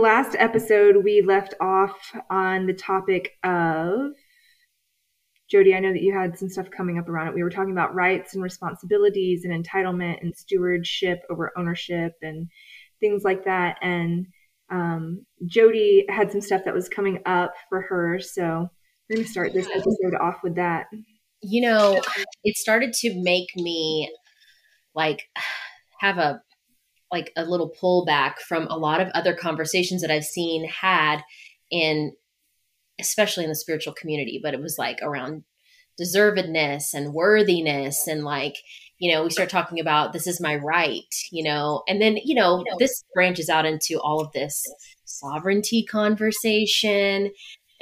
last episode, we left off on the topic of Jody. I know that you had some stuff coming up around it. We were talking about rights and responsibilities and entitlement and stewardship over ownership and things like that. And um, Jody had some stuff that was coming up for her. So, we're going to start this episode off with that. You know, it started to make me like have a like a little pullback from a lot of other conversations that I've seen had in especially in the spiritual community, but it was like around deservedness and worthiness and like you know we start talking about this is my right you know? And then you know this branches out into all of this sovereignty conversation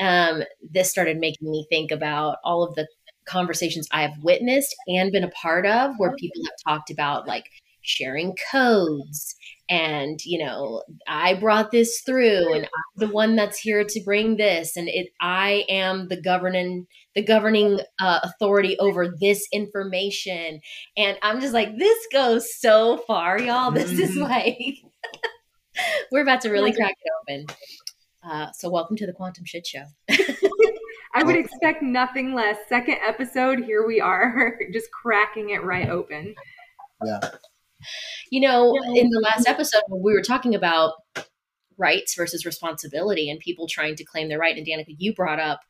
um, this started making me think about all of the conversations i have witnessed and been a part of where people have talked about like sharing codes and you know i brought this through and i'm the one that's here to bring this and it i am the governing the governing uh, authority over this information and i'm just like this goes so far y'all this mm-hmm. is like we're about to really crack it open uh, so welcome to the quantum shit show I would expect nothing less. Second episode, here we are, just cracking it right open. Yeah. You know, in the last episode, we were talking about rights versus responsibility and people trying to claim their right. And Danica, you brought up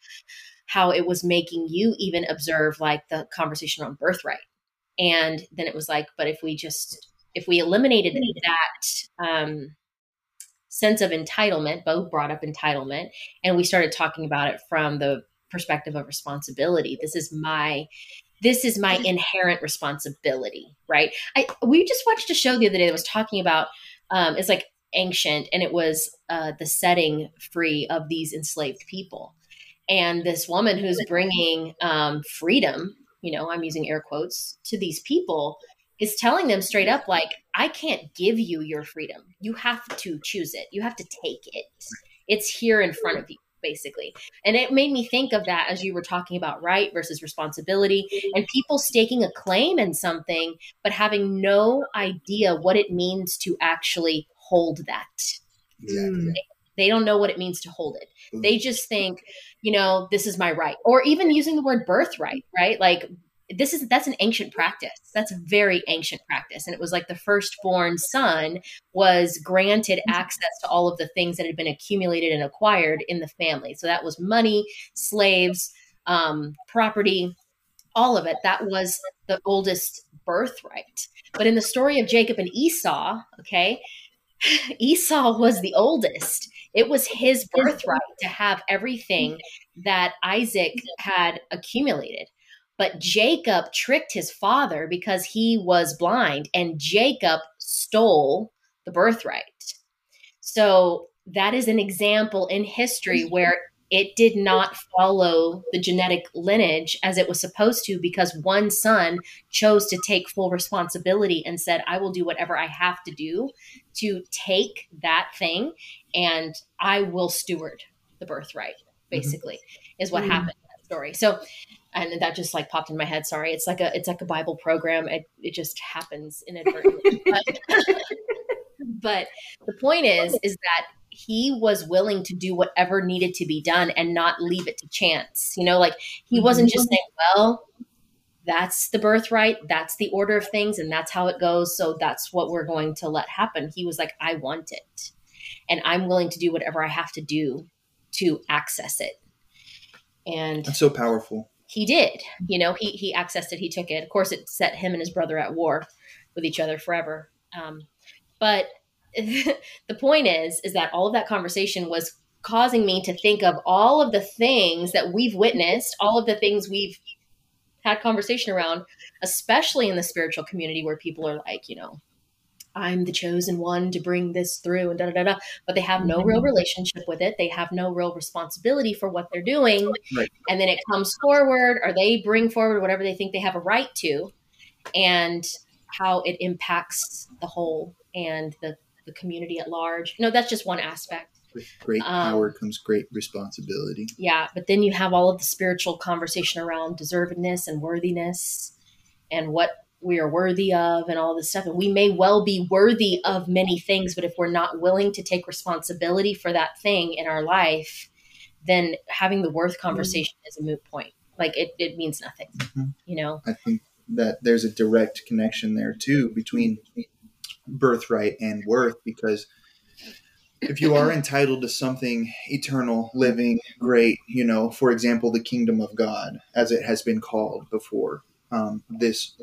how it was making you even observe like the conversation on birthright. And then it was like, but if we just, if we eliminated that um, sense of entitlement, both brought up entitlement, and we started talking about it from the perspective of responsibility. This is my this is my inherent responsibility, right? I we just watched a show the other day that was talking about um, it's like ancient, and it was uh, the setting free of these enslaved people, and this woman who's bringing um, freedom, you know, I'm using air quotes to these people, is telling them straight up, like, I can't give you your freedom. You have to choose it. You have to take it. It's here in front of you basically. And it made me think of that as you were talking about right versus responsibility and people staking a claim in something, but having no idea what it means to actually hold that. Exactly. They don't know what it means to hold it. Mm-hmm. They just think, you know, this is my right. Or even using the word birthright, right? Like this is that's an ancient practice. That's a very ancient practice. And it was like the firstborn son was granted mm-hmm. access to all of the things that had been accumulated and acquired in the family. So that was money slaves um, property all of it. That was the oldest birthright. But in the story of jacob and esau okay esau was the oldest. It was his birthright to have everything that isaac had accumulated but Jacob tricked his father because he was blind, and Jacob stole the birthright. So that is an example in history where it did not follow the genetic lineage as it was supposed to because one son chose to take full responsibility and said, I will do whatever I have to do to take that thing and I will steward the birthright, mm-hmm. basically, mm-hmm. is what mm-hmm. happened story. So and that just like popped in my head. Sorry. It's like a it's like a bible program. It, it just happens inadvertently. But, but the point is is that he was willing to do whatever needed to be done and not leave it to chance. You know like he mm-hmm. wasn't just saying well that's the birthright that's the order of things and that's how it goes so that's what we're going to let happen. He was like i want it and i'm willing to do whatever i have to do to access it and that's so powerful he did. You know, he he accessed it, he took it. Of course, it set him and his brother at war with each other forever. Um, but the point is, is that all of that conversation was causing me to think of all of the things that we've witnessed, all of the things we've had conversation around, especially in the spiritual community where people are like, you know, I'm the chosen one to bring this through and da da da da. But they have no mm-hmm. real relationship with it. They have no real responsibility for what they're doing. Right. And then it comes forward, or they bring forward whatever they think they have a right to, and how it impacts the whole and the, the community at large. No, that's just one aspect. With great um, power comes great responsibility. Yeah, but then you have all of the spiritual conversation around deservedness and worthiness and what we are worthy of and all this stuff and we may well be worthy of many things but if we're not willing to take responsibility for that thing in our life then having the worth conversation mm-hmm. is a moot point like it, it means nothing mm-hmm. you know i think that there's a direct connection there too between birthright and worth because if you are entitled to something eternal, living, great, you know, for example, the kingdom of God, as it has been called before, um, this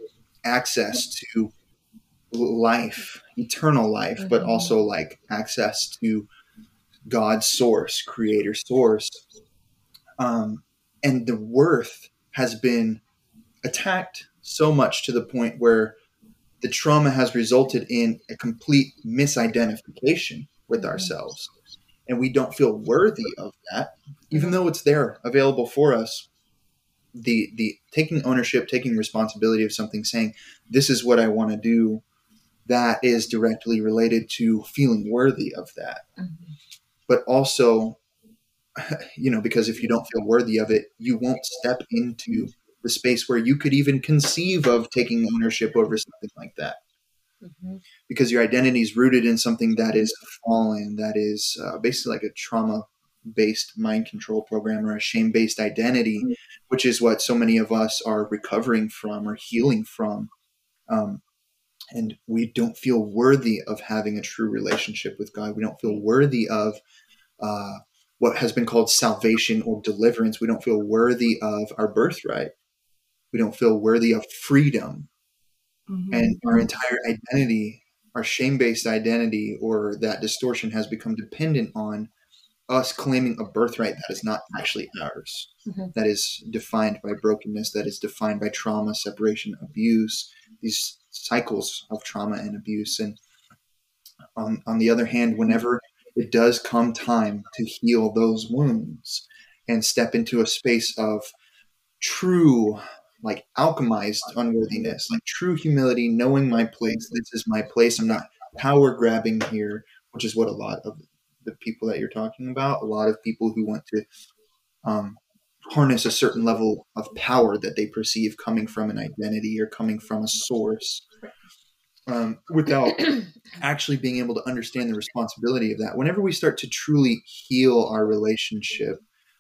access to life, eternal life, but mm-hmm. also like access to God's source, creator source. Um, and the worth has been attacked so much to the point where the trauma has resulted in a complete misidentification with mm-hmm. ourselves. And we don't feel worthy of that, even though it's there available for us. The the taking ownership, taking responsibility of something, saying, This is what I want to do, that is directly related to feeling worthy of that. Mm-hmm. But also, you know, because if you don't feel worthy of it, you won't step into the space where you could even conceive of taking ownership over something like that mm-hmm. because your identity is rooted in something that is fallen, that is uh, basically like a trauma based mind control program or a shame based identity, mm-hmm. which is what so many of us are recovering from or healing from. Um, and we don't feel worthy of having a true relationship with God. We don't feel worthy of uh, what has been called salvation or deliverance. We don't feel worthy of our birthright. We don't feel worthy of freedom Mm-hmm. And our entire identity, our shame based identity, or that distortion has become dependent on us claiming a birthright that is not actually ours, mm-hmm. that is defined by brokenness, that is defined by trauma, separation, abuse, these cycles of trauma and abuse. And on, on the other hand, whenever it does come time to heal those wounds and step into a space of true like alchemized unworthiness, like true humility, knowing my place. This is my place. I'm not power grabbing here, which is what a lot of the people that you're talking about, a lot of people who want to um, harness a certain level of power that they perceive coming from an identity or coming from a source. Um, without actually being able to understand the responsibility of that. Whenever we start to truly heal our relationship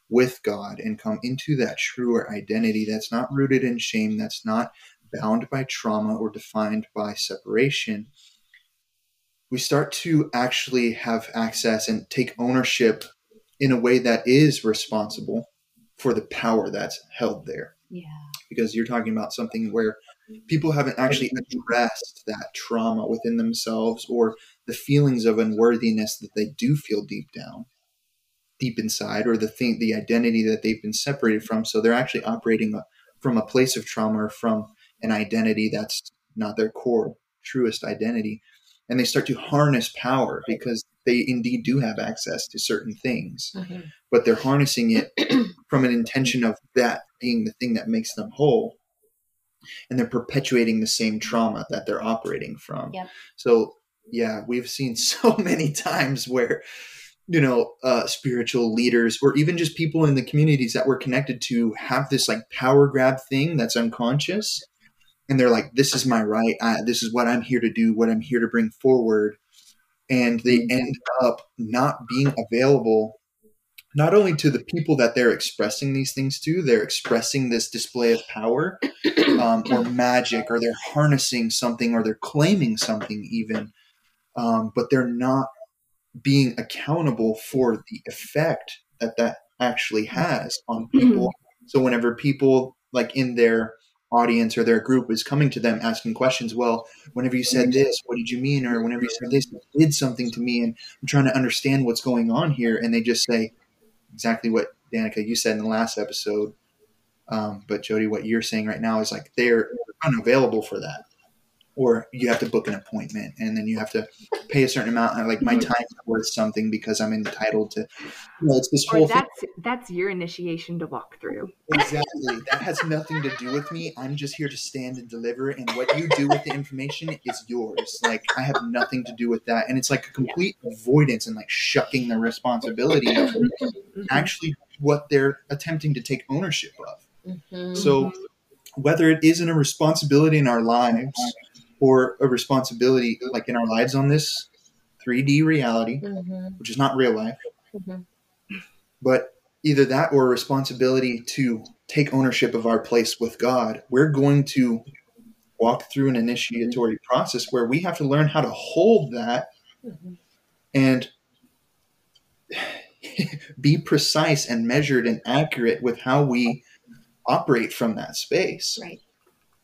with God and come into that truer identity that's not rooted in shame, that's not bound by trauma or defined by separation, we start to actually have access and take ownership in a way that is responsible for the power that's held there. Yeah. Because you're talking about something where people haven't actually addressed that trauma within themselves or the feelings of unworthiness that they do feel deep down deep inside or the thing the identity that they've been separated from so they're actually operating from a place of trauma or from an identity that's not their core truest identity and they start to harness power because they indeed do have access to certain things mm-hmm. but they're harnessing it from an intention of that being the thing that makes them whole and they're perpetuating the same trauma that they're operating from yep. so yeah we've seen so many times where you know uh, spiritual leaders or even just people in the communities that we're connected to have this like power grab thing that's unconscious and they're like this is my right I, this is what i'm here to do what i'm here to bring forward and they mm-hmm. end up not being available not only to the people that they're expressing these things to they're expressing this display of power um, or magic or they're harnessing something or they're claiming something even um, but they're not being accountable for the effect that that actually has on mm-hmm. people. So whenever people like in their audience or their group is coming to them asking questions, well, whenever you said this, what did you mean? Or whenever you said this, it did something to me, and I'm trying to understand what's going on here, and they just say exactly what Danica you said in the last episode. Um, but Jody, what you're saying right now is like they're unavailable for that or you have to book an appointment and then you have to pay a certain amount like my mm-hmm. time is worth something because i'm entitled to you know, it's this whole that's thing. that's your initiation to walk through exactly that has nothing to do with me i'm just here to stand and deliver and what you do with the information is yours like i have nothing to do with that and it's like a complete yeah. avoidance and like shucking the responsibility of mm-hmm. actually what they're attempting to take ownership of mm-hmm. so whether it isn't a responsibility in our lives or a responsibility like in our lives on this 3D reality, Mhm. which is not real life, Mhm. but either that or a responsibility to take ownership of our place with God, we're going to walk through an initiatory process where we have to learn how to hold that Mhm. and be precise and measured and accurate with how we operate from that space. Right.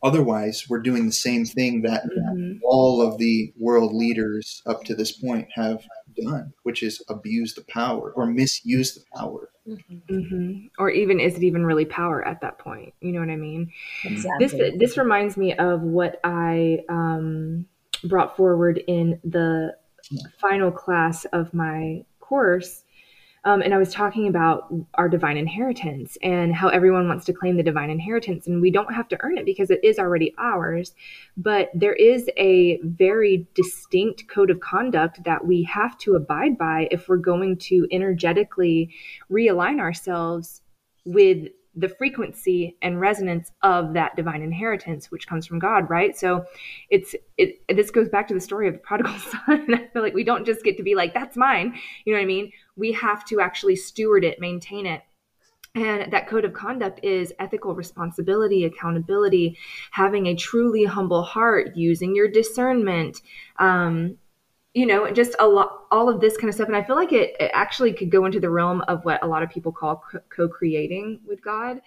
Otherwise, we're doing the same thing that Mhm. all of the world leaders up to this point have done, which is abuse the power or misuse the power. Mhm. Mhm. Or even is it even really power at that point? You know what I mean? Exactly. This this reminds me of what I um, brought forward in the final class of my course. Um, and I was talking about our divine inheritance and how everyone wants to claim the divine inheritance, and we don't have to earn it because it is already ours. But there is a very distinct code of conduct that we have to abide by if we're going to energetically realign ourselves with the frequency and resonance of that divine inheritance which comes from god right? So it's it this goes back to the story of the prodigal son. I feel like we don't just get to be like that's mine you know what i mean we have to actually steward it maintain it. And that code of conduct is ethical responsibility accountability having a truly humble heart using your discernment um, you know just a lot all of this kind of stuff. And i feel like it, it actually could go into the realm of what a lot of people call co- co-creating with god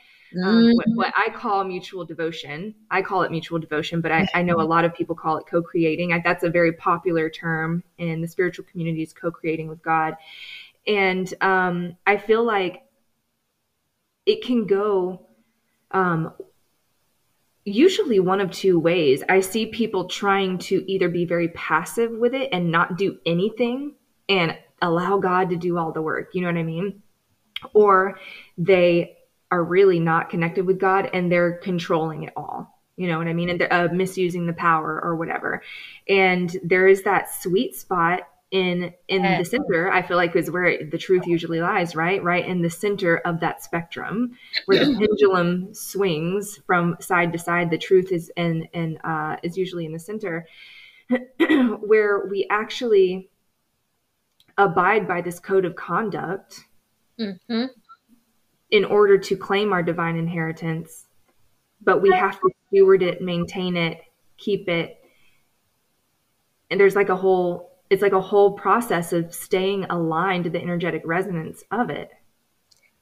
um, what, what i call mutual devotion. I call it mutual devotion but i, I know a lot of people call it co-creating. That's a very popular term in the spiritual communities co-creating with god and um, i feel like it can go um, usually one of two ways. I see people trying to either be very passive with it and not do anything and allow God to do all the work. You know what I mean? Or they are really not connected with God and they're controlling it all. You know what I mean? And they're uh, misusing the power or whatever. And there is that sweet spot in in Yeah. the center i feel like is where the truth usually lies right? Right in the center of that spectrum where the pendulum swings from side to side. The truth is and and uh, is usually in the center where we actually abide by this code of conduct Mhm. in order to claim our divine inheritance but we have to steward it maintain it keep it. And there's like a whole it's like a whole process of staying aligned to the energetic resonance of it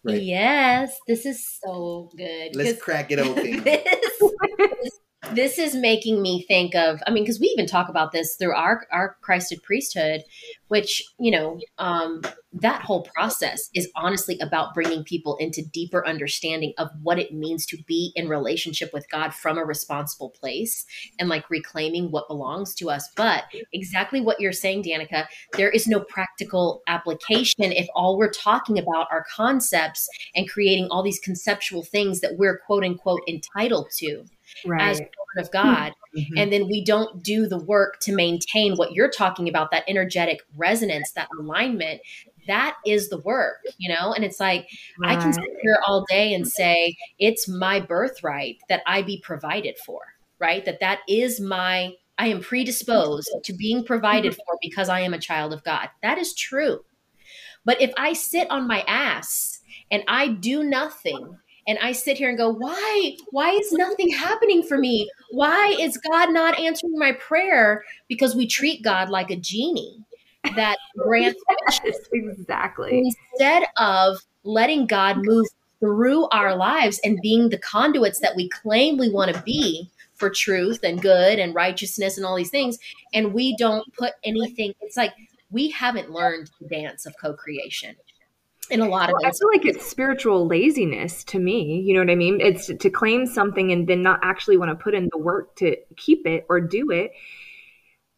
Right. Yes, this is so good. Let's 'cause crack it open. this, this is making me think of i mean because we even talk about this through our our christed priesthood which you know um that whole process is honestly about bringing people into deeper understanding of what it means to be in relationship with god from a responsible place and like reclaiming what belongs to us. But exactly what you're saying danica there is no practical application if all we're talking about are concepts and creating all these conceptual things that we're quote unquote entitled to right as children of God. Mhm. And then we don't do the work to maintain what you're talking about that energetic resonance, that alignment. That is the work, you know? And it's like, I can sit here all day and say, it's my birthright that I be provided for, right? That that is my, I am predisposed to being provided for because I am a child of God. That is true. But if I sit on my ass and I do nothing, and I sit here and go, why? Why is nothing happening for me? Why is God not answering my prayer? Because we treat God like a genie that grants Yes, exactly instead of letting God move through our lives and being the conduits that we claim we want to be for truth and good and righteousness and all these things. And we don't put anything, it's like we haven't learned the dance of co creation in a lot of Well, I feel like it's spiritual laziness to me. You know what I mean? It's to claim something and then not actually want to put in the work to keep it or do it.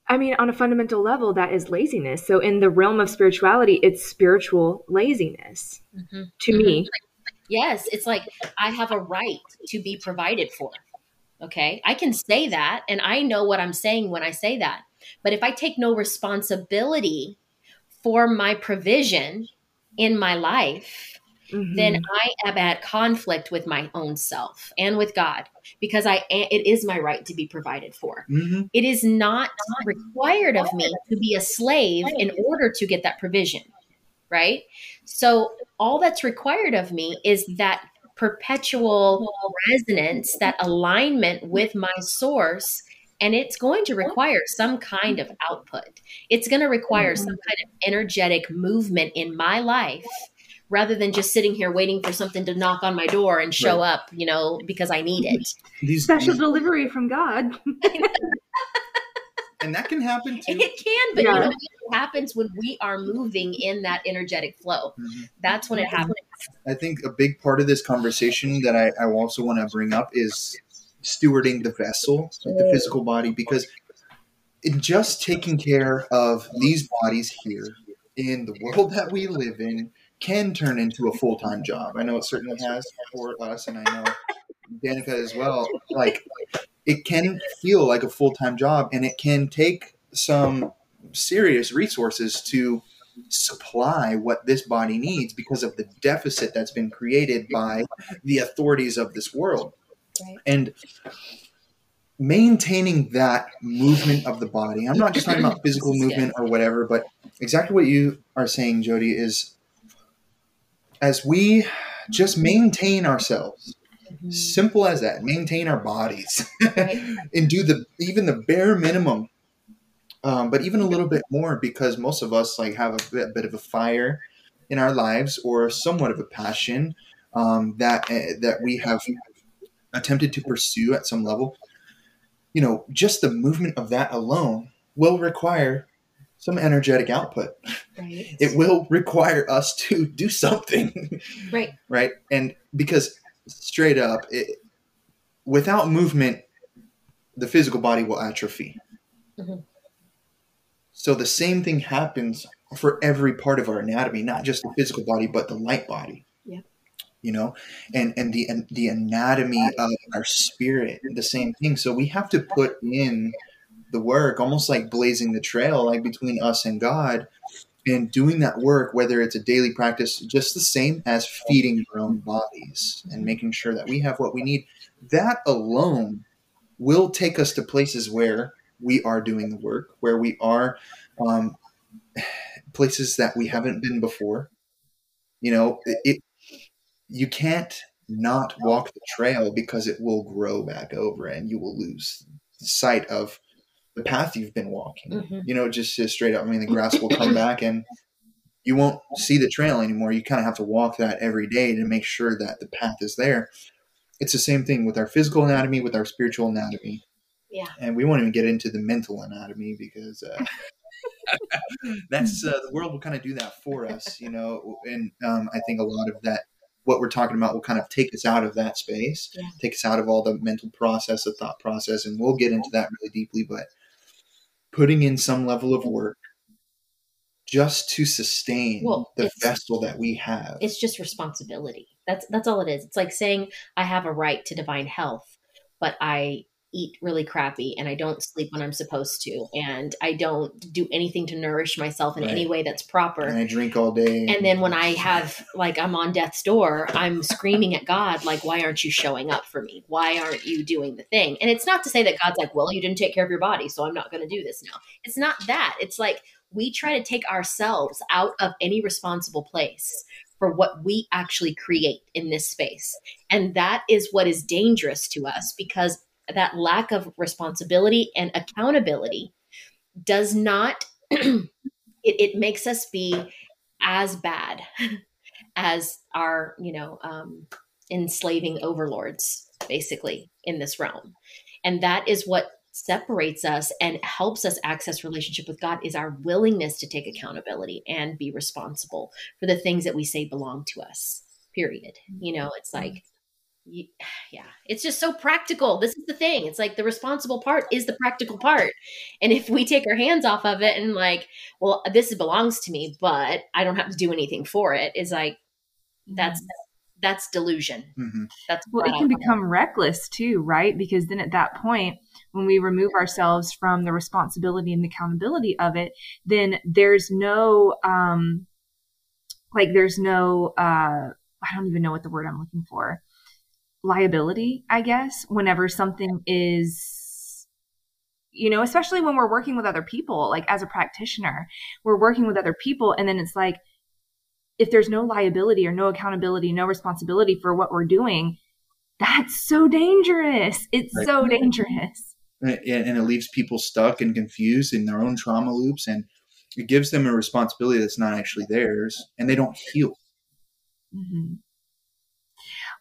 I mean, on a fundamental level, that is laziness. So, in the realm of spirituality, it's spiritual laziness Mhm. to me. Yes, it's like I have a right to be provided for. Okay. I can say that and I know what I'm saying when I say that. But if I take no responsibility for my provision in my life, mm-hmm. then I am at conflict with my own self and with God because I it is my right to be provided for. Mm-hmm. It is not required of me to be a slave in order to get that provision, right? So all that's required of me is that perpetual resonance, that alignment with my source and it's going to require some kind of output. It's going to require mm-hmm. some kind of energetic movement in my life rather than just sitting here waiting for something to knock on my door and show right. up, you know, because I need it. These, Special these... delivery from God. and that can happen too. It can, but yeah. you know, it happens when we are moving in that energetic flow. Mm-hmm. That's when it happens. I think a big part of this conversation that I, I also want to bring up is stewarding the vessel, the physical body, because in just taking care of these bodies here in the world that we live in can turn into a full time job. I know it certainly has for us, and I know Danica as well. Like it can feel like a full time job, and it can take some serious resources to supply what this body needs because of the deficit that's been created by the authorities of this world. Right. And maintaining that movement of the body, I'm not just talking about physical movement or whatever, but exactly what you are saying, Jody, is as we just maintain ourselves, mm-hmm. simple as that, maintain our bodies right. and do the even the bare minimum. Um, but even a little bit more because most of us like have a bit, a bit of a fire in our lives or somewhat of a passion um, that uh, that we have attempted to pursue at some level, you know, just the movement of that alone will require some energetic output. Right. It will require us to do something. Right. right. And because straight up, it, without movement, the physical body will atrophy. Mm-hmm. So the same thing happens for every part of our anatomy, not just the physical body, but the light body you know and and the and the anatomy of our spirit the same thing. So we have to put in the work almost like blazing the trail like between us and god and doing that work whether it's a daily practice just the same as feeding our own bodies and making sure that we have what we need. That alone will take us to places where we are doing the work where we are um, places that we haven't been before. You know it, you can't not walk the trail because it will grow back over and you will lose sight of the path you've been walking. Mm-hmm. You know, just, just straight up. I mean, the grass will come back and you won't see the trail anymore. You kind of have to walk that every day to make sure that the path is there. It's the same thing with our physical anatomy, with our spiritual anatomy. Yeah. And we won't even get into the mental anatomy because uh, that's uh, the world will kind of do that for us, you know. And um, I think a lot of that what we're talking about will kind of take us out of that space, yeah. take us out of all the mental process, the thought process, and we'll get into that really deeply. But putting in some level of work just to sustain well, the vessel that we have. It's just responsibility. That's that's all it is. It's like saying I have a right to divine health, but I eat really crappy and I don't sleep when I'm supposed to and I don't do anything to nourish myself in right. any way that's proper. And I drink all day. And then when I have like I'm on death's door, I'm screaming at God like why aren't you showing up for me? Why aren't you doing the thing? And it's not to say that God's like, "Well, you didn't take care of your body, so I'm not going to do this now." It's not that. It's like we try to take ourselves out of any responsible place for what we actually create in this space. And that is what is dangerous to us because that lack of responsibility and accountability does not it, it makes us be as bad as our you know um, enslaving overlords basically in this realm. And that is what separates us and helps us access relationship with god is our willingness to take accountability and be responsible for the things that we say belong to us period. You know it's like yeah it's just so practical this is the thing it's like the responsible part is the practical part and if we take our hands off of it and like well this belongs to me but i don't have to do anything for it is like that's mm-hmm. that's delusion mm-hmm. that's well it can become reckless too right because then at that point when we remove ourselves from the responsibility and the accountability of it then there's no um like there's no uh I don't even know what the word I'm looking for. Liability, I guess, whenever something is, you know, especially when we're working with other people, like as a practitioner, we're working with other people. And then it's like, if there's no liability or no accountability, no responsibility for what we're doing, that's so dangerous. It's right. so dangerous. And it leaves people stuck and confused in their own trauma loops. And it gives them a responsibility that's not actually theirs and they don't heal. Mm-hmm.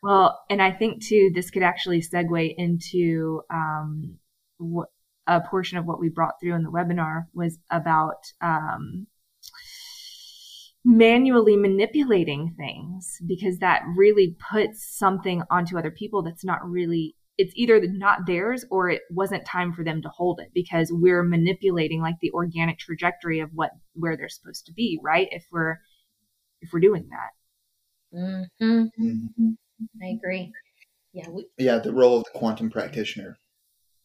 Well, and I think too, this could actually segue into um, what a portion of what we brought through in the webinar was about um, manually manipulating things because that really puts something onto other people that's not really it's either not theirs or it wasn't time for them to hold it because we're manipulating like the organic trajectory of what where they're supposed to be right if we're if we're doing that mm-hmm. Mm-hmm. I agree yeah we- yeah the role of the quantum practitioner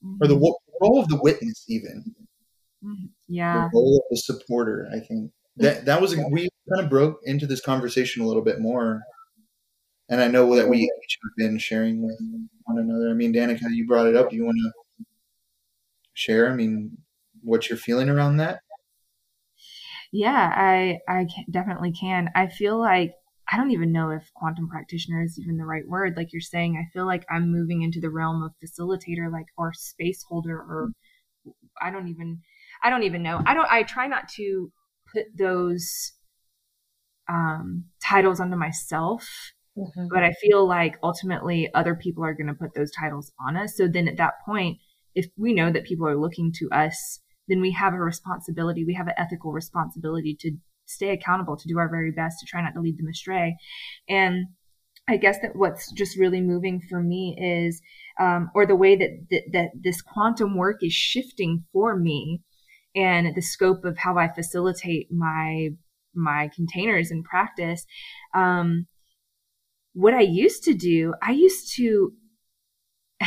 mm-hmm. or the mm-hmm. role of the witness even mm-hmm. yeah the role of the supporter i think that that was we kind of broke into this conversation a little bit more and I know that we each have been sharing with one another. I mean, Danica, you brought it up. Do you want to share? I mean, what you're feeling around that? Yeah, I I definitely can. I feel like I don't even know if quantum practitioner is even the right word. Like you're saying, I feel like I'm moving into the realm of facilitator, like or space holder, or I don't even I don't even know. I don't. I try not to put those um, titles onto myself Mm-hmm. But I feel like ultimately other people are going to put those titles on us. So then at that point, if we know that people are looking to us, then we have a responsibility. We have an ethical responsibility to stay accountable, to do our very best, to try not to lead them astray. And I guess that what's just really moving for me is, um, or the way that, that, that this quantum work is shifting for me, and the scope of how I facilitate my my containers in practice. Um, what I used to do, I used to.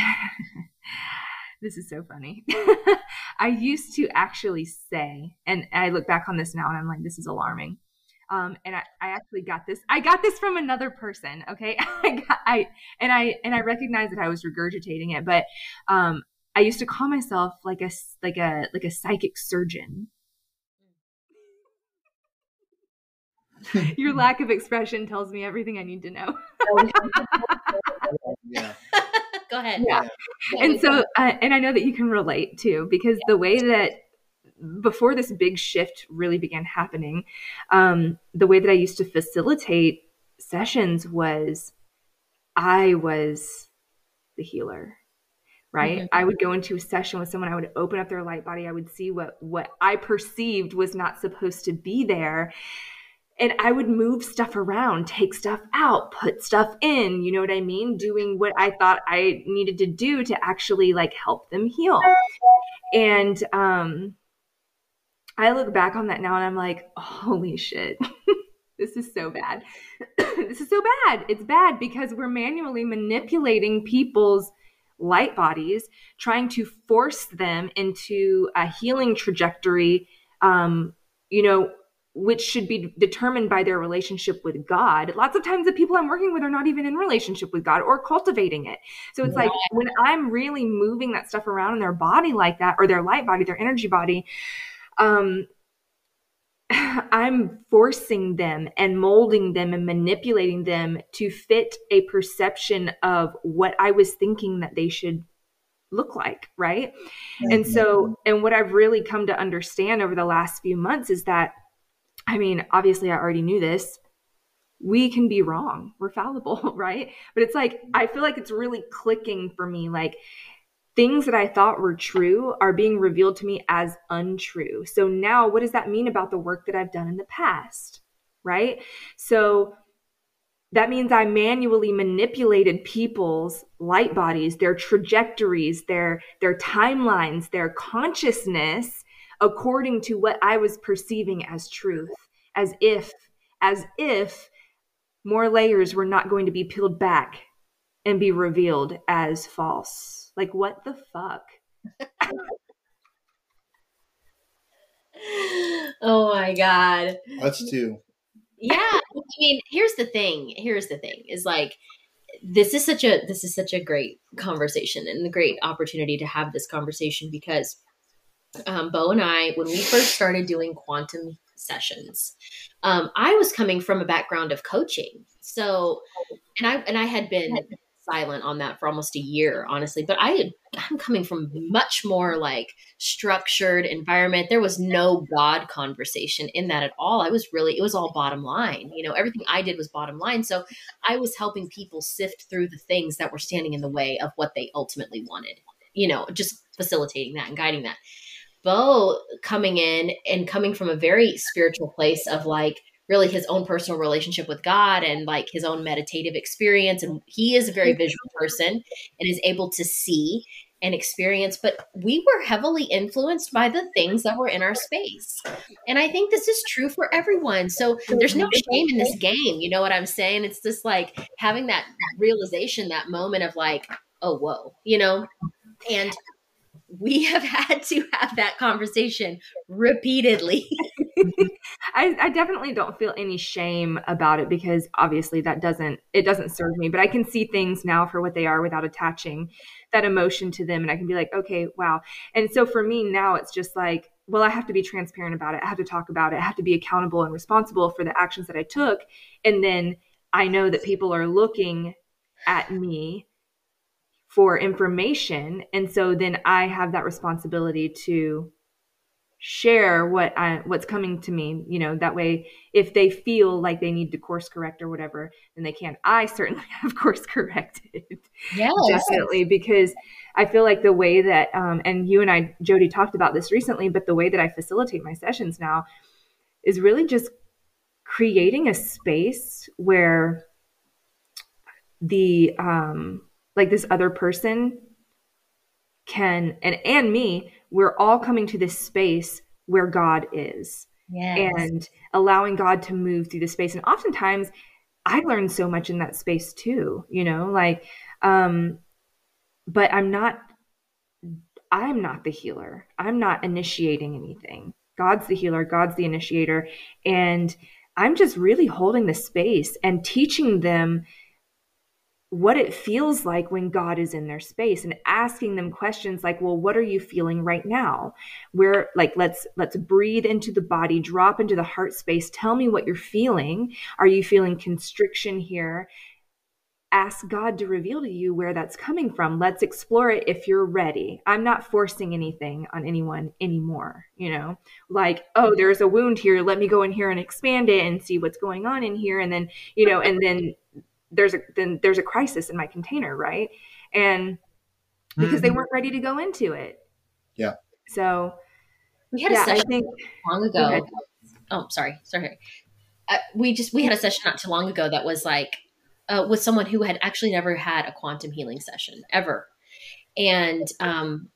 this is so funny. I used to actually say, and I look back on this now and I'm like, this is alarming. Um, and I, I actually got this. I got this from another person. Okay, I, got, I and I and I recognize that I was regurgitating it, but um, I used to call myself like a like a like a psychic surgeon. Your lack of expression tells me everything I need to know. yeah. Go ahead. Yeah. And so, uh, and I know that you can relate too, because the way that before this big shift really began happening, um, the way that I used to facilitate sessions was I was the healer right mm-hmm. i would go into a session with someone i would open up their light body i would see what what i perceived was not supposed to be there and I would move stuff around, take stuff out, put stuff in, you know what I mean? Doing what I thought I needed to do to actually like help them heal. And um I look back on that now and I'm like, holy shit. this is so bad. this is so bad. It's bad because we're manually manipulating people's light bodies, trying to force them into a healing trajectory um, you know, which should be determined by their relationship with God. Lots of times the people I'm working with are not even in relationship with God or cultivating it. So it's like when I'm really moving that stuff around in their body like that or their light body, their energy body, um I'm forcing them and molding them and manipulating them to fit a perception of what I was thinking that they should look like, right? Mm-hmm. And so and what I've really come to understand over the last few months is that I mean, obviously, I already knew this. We can be wrong. We're fallible, right? But it's like, I feel like it's really clicking for me. Like, things that I thought were true are being revealed to me as untrue. So now, what does that mean about the work that I've done in the past? Right? So, that means I manually manipulated people's light bodies, their trajectories, their their timelines, their consciousness according to what I was perceiving as truth, as if, as if more layers were not going to be peeled back and be revealed as false. Like, what the fuck? oh my God. Us too. Yeah. I mean, here's the thing. Here's the thing is like, this is such a this is such a great conversation and a great opportunity to have this conversation because um, Bo and I, when we first started doing quantum sessions, um, I was coming from a background of coaching. So, and I and I had been silent on that for almost a year, honestly. But I I'm coming from much more like structured environment. There was no God conversation in that at all. I was really it was all bottom line. You know, everything I did was bottom line. So I was helping people sift through the things that were standing in the way of what they ultimately wanted. You know, just facilitating that and guiding that. Bo coming in and coming from a very spiritual place of like really his own personal relationship with God and like his own meditative experience. And he is a very visual person and is able to see and experience, but we were heavily influenced by the things that were in our space. And I think this is true for everyone. So there's no shame in this game. You know what I'm saying? It's just like having that realization, that moment of like, oh, whoa, you know? And we have had to have that conversation repeatedly. I, I, definitely don't feel any shame about it because obviously that doesn't it doesn't serve me but i can see things now for what they are without attaching that emotion to them and i can be like okay wow. And so for me now it's just like well i have to be transparent about it. I have to talk about it. I have to be accountable and responsible for the actions that i took. And then i know that people are looking at me for information. And so then i have that responsibility to share what I, what's coming to me you know that way if they feel like they need to course correct or whatever then they can. I certainly have course corrected yeah definitely because i feel like the way that um, and you and i jody talked about this recently but the way that i facilitate my sessions now is really just creating a space where the um like this other person can and and me we're all coming to this space where god is. Yes. and allowing god to move through the space. And oftentimes i learned so much in that space too you know like um but i'm not i'm not the healer. I'm not initiating anything. God's the healer. God's the initiator. And i'm just really holding the space and teaching them what it feels like when God is in their space and asking them questions like, well, what are you feeling right now? Where like let's let's breathe into the body, drop into the heart space. Tell me what you're feeling. Are you feeling constriction here? Ask God to reveal to you where that's coming from. Let's explore it if you're ready. I'm not forcing anything on anyone anymore, you know? Like, oh, there's a wound here. Let me go in here and expand it and see what's going on in here and then, you know, and then there's a then there's a crisis in my container, right? And because mm-hmm. they weren't ready to go into it. Yeah. So we had yeah, a session think, long ago. Oh, sorry, sorry. Uh, we just we had a session not too long ago that was like uh, with someone who had actually never had a quantum healing session ever, and um,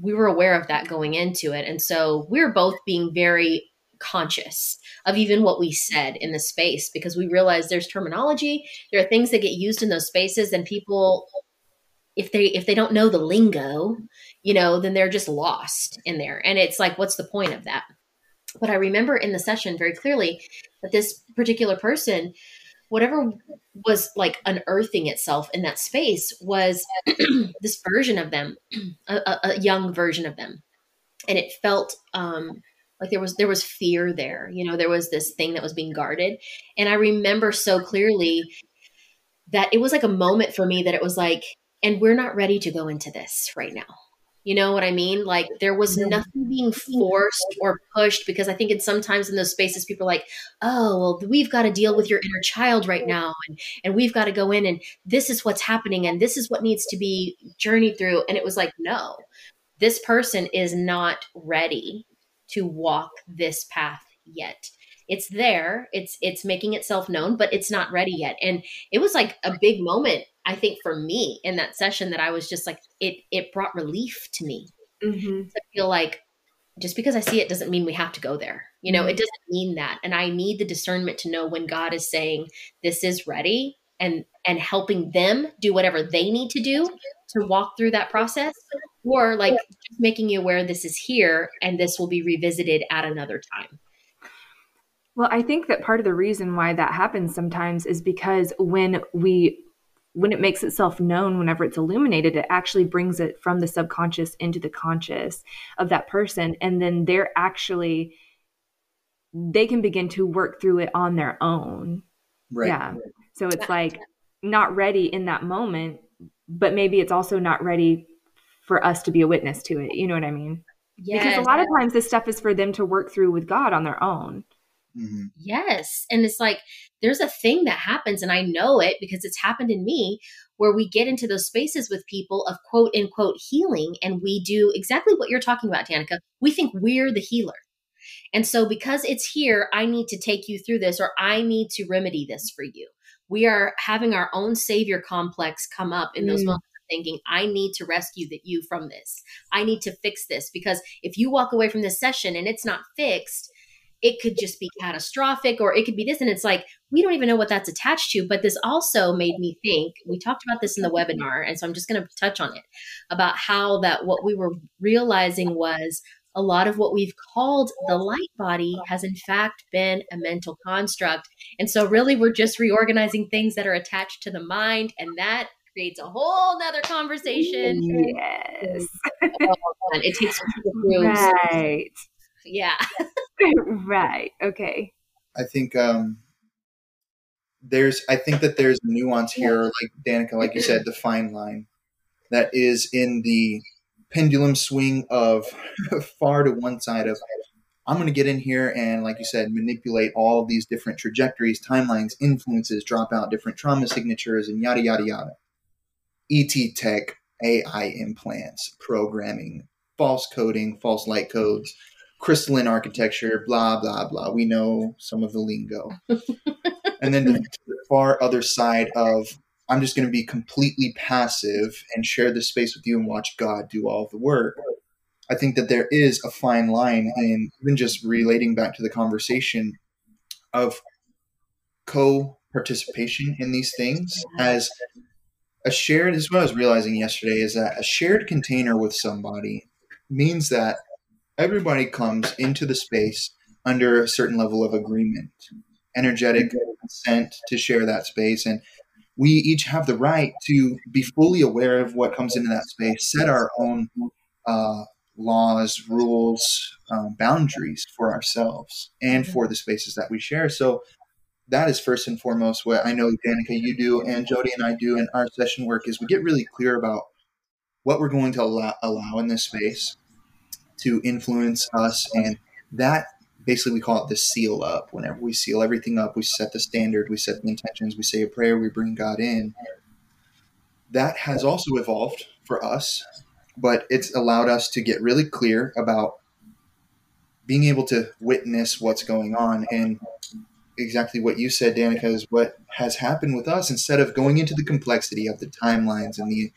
we were aware of that going into it, and so we were both being very conscious of even what we said in the space because we realize there's terminology there are things that get used in those spaces and people if they if they don't know the lingo you know then they're just lost in there. And it's like what's the point of that? But i remember in the session very clearly that this particular person whatever was like unearthing itself in that space was this version of them a, a, young version of them. And it felt um like there was there was fear there you know there was this thing that was being guarded. And i remember so clearly that it was like a moment for me that it was like and we're not ready to go into this right now. You know what i mean? Like there was nothing being forced or pushed because i think it's sometimes in those spaces people are like oh well we've got to deal with your inner child right now and and we've got to go in and this is what's happening and this is what needs to be journeyed through. And it was like no this person is not ready to walk this path yet. It's there it's it's making itself known but it's not ready yet. And it was like a big moment i think for me in that session that i was just like it it brought relief to me. Mm-hmm. to feel like just because i see it doesn't mean we have to go there. You know mm-hmm. it doesn't mean that. And i need the discernment to know when god is saying this is ready and and helping them do whatever they need to do to walk through that process or like just making you aware this is here and this will be revisited at another time. Well, I think that part of the reason why that happens sometimes is because when we when it makes itself known whenever it's illuminated it actually brings it from the subconscious into the conscious of that person. And then they're actually they can begin to work through it on their own. Right. Yeah. So it's like not ready in that moment but maybe it's also not ready for us to be a witness to it you know what i mean yes. because a lot of times this stuff is for them to work through with god on their own Mm-hmm. Yes. And it's like there's a thing that happens, and I know it because it's happened in me where we get into those spaces with people of quote unquote healing, and we do exactly what you're talking about, Danica. We think we're the healer. And so, because it's here, I need to take you through this, or I need to remedy this for you. We are having our own savior complex come up in those mm. moments thinking, I need to rescue the, you from this. I need to fix this. Because if you walk away from this session and it's not fixed, it could just be catastrophic or it could be this. And it's like, we don't even know what that's attached to. But this also made me think we talked about this in the webinar. And so I'm just going to touch on it about how that what we were realizing was a lot of what we've called the light body has in fact been a mental construct. And so really we're just reorganizing things that are attached to the mind and that creates a whole nother conversation. Yes. it takes through. Right. Yeah. right. Okay. I think um there's I think that there's nuance here, like Danica, like you said, the fine line that is in the pendulum swing of far to one side of I'm going to get in here and, like you said, manipulate all these different trajectories, timelines, influences, drop out different trauma signatures, and yada, yada, yada. ET tech, AI implants, programming, false coding, false light codes, crystalline architecture, blah, blah, blah. We know some of the lingo. and then the, the far other side of I'm just going to be completely passive and share this space with you and watch God do all the work. I think that there is a fine line in even just relating back to the conversation of co participation in these things as a shared, this is what I was realizing yesterday, is that a shared container with somebody means that everybody comes into the space under a certain level of agreement, energetic consent to share that space. And we each have the right to be fully aware of what comes into that space, set our own uh, laws, rules, um, boundaries for ourselves and for the spaces that we share. So that is first and foremost what I know, Danica, you do, and Jody and I do in our session work is we get really clear about what we're going to allow, allow in this space to influence us. And that basically we call it the seal up. Whenever we seal everything up, we set the standard, we set the intentions, we say a prayer, we bring God in. That has also evolved for us, but it's allowed us to get really clear about being able to witness what's going on and exactly what you said, Danica, is what has happened with us. Instead of going into the complexity of the timelines and the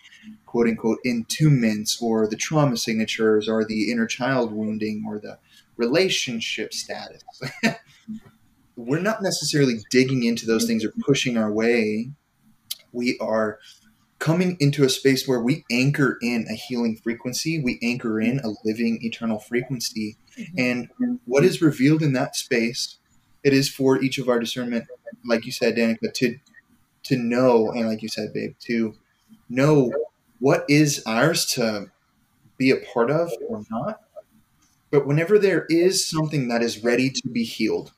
quote unquote entombments or the trauma signatures or the inner child wounding or the relationship status, we're not necessarily digging into those things or pushing our way. We are coming into a space where we anchor in a healing frequency, we anchor in a living eternal frequency. Mm-hmm. And what is revealed in that space it is for each of our discernment, like you said, Danica, to to know, and like you said, babe, to know what is ours to be a part of or not. But whenever there is something that is ready to be healed,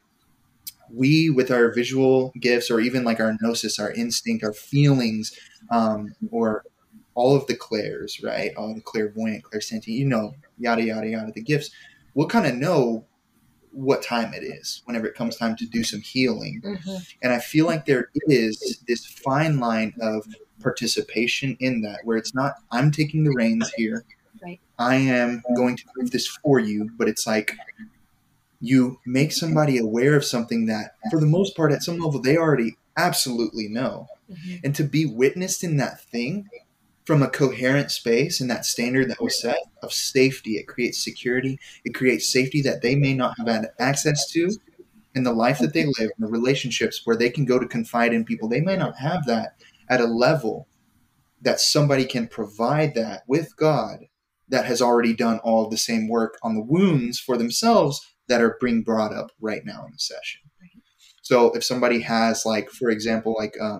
we, with our visual gifts, or even like our gnosis, our instinct, our feelings, um, or all of the clairs, right? All the clairvoyant, clairsentient, you know, yada yada yada, the gifts, we'll kind of know what time it is whenever it comes time to do some healing. Mm-hmm. And I feel like there is this fine line of participation in that where it's not, I'm taking the reins here. Right. I am going to move this for you, but it's like you make somebody aware of something that, for the most part, at some level, they already absolutely know. Mm-hmm. And to be witnessed in that thing from a coherent space and that standard that was set of safety. It creates security. It creates safety that they may not have had access to in the life that they live, in the relationships where they can go to confide in people. They may not have that at a level that somebody can provide that with God that has already done all the same work on the wounds for themselves that are being brought up right now in the session. So if somebody has, like, for example, like uh,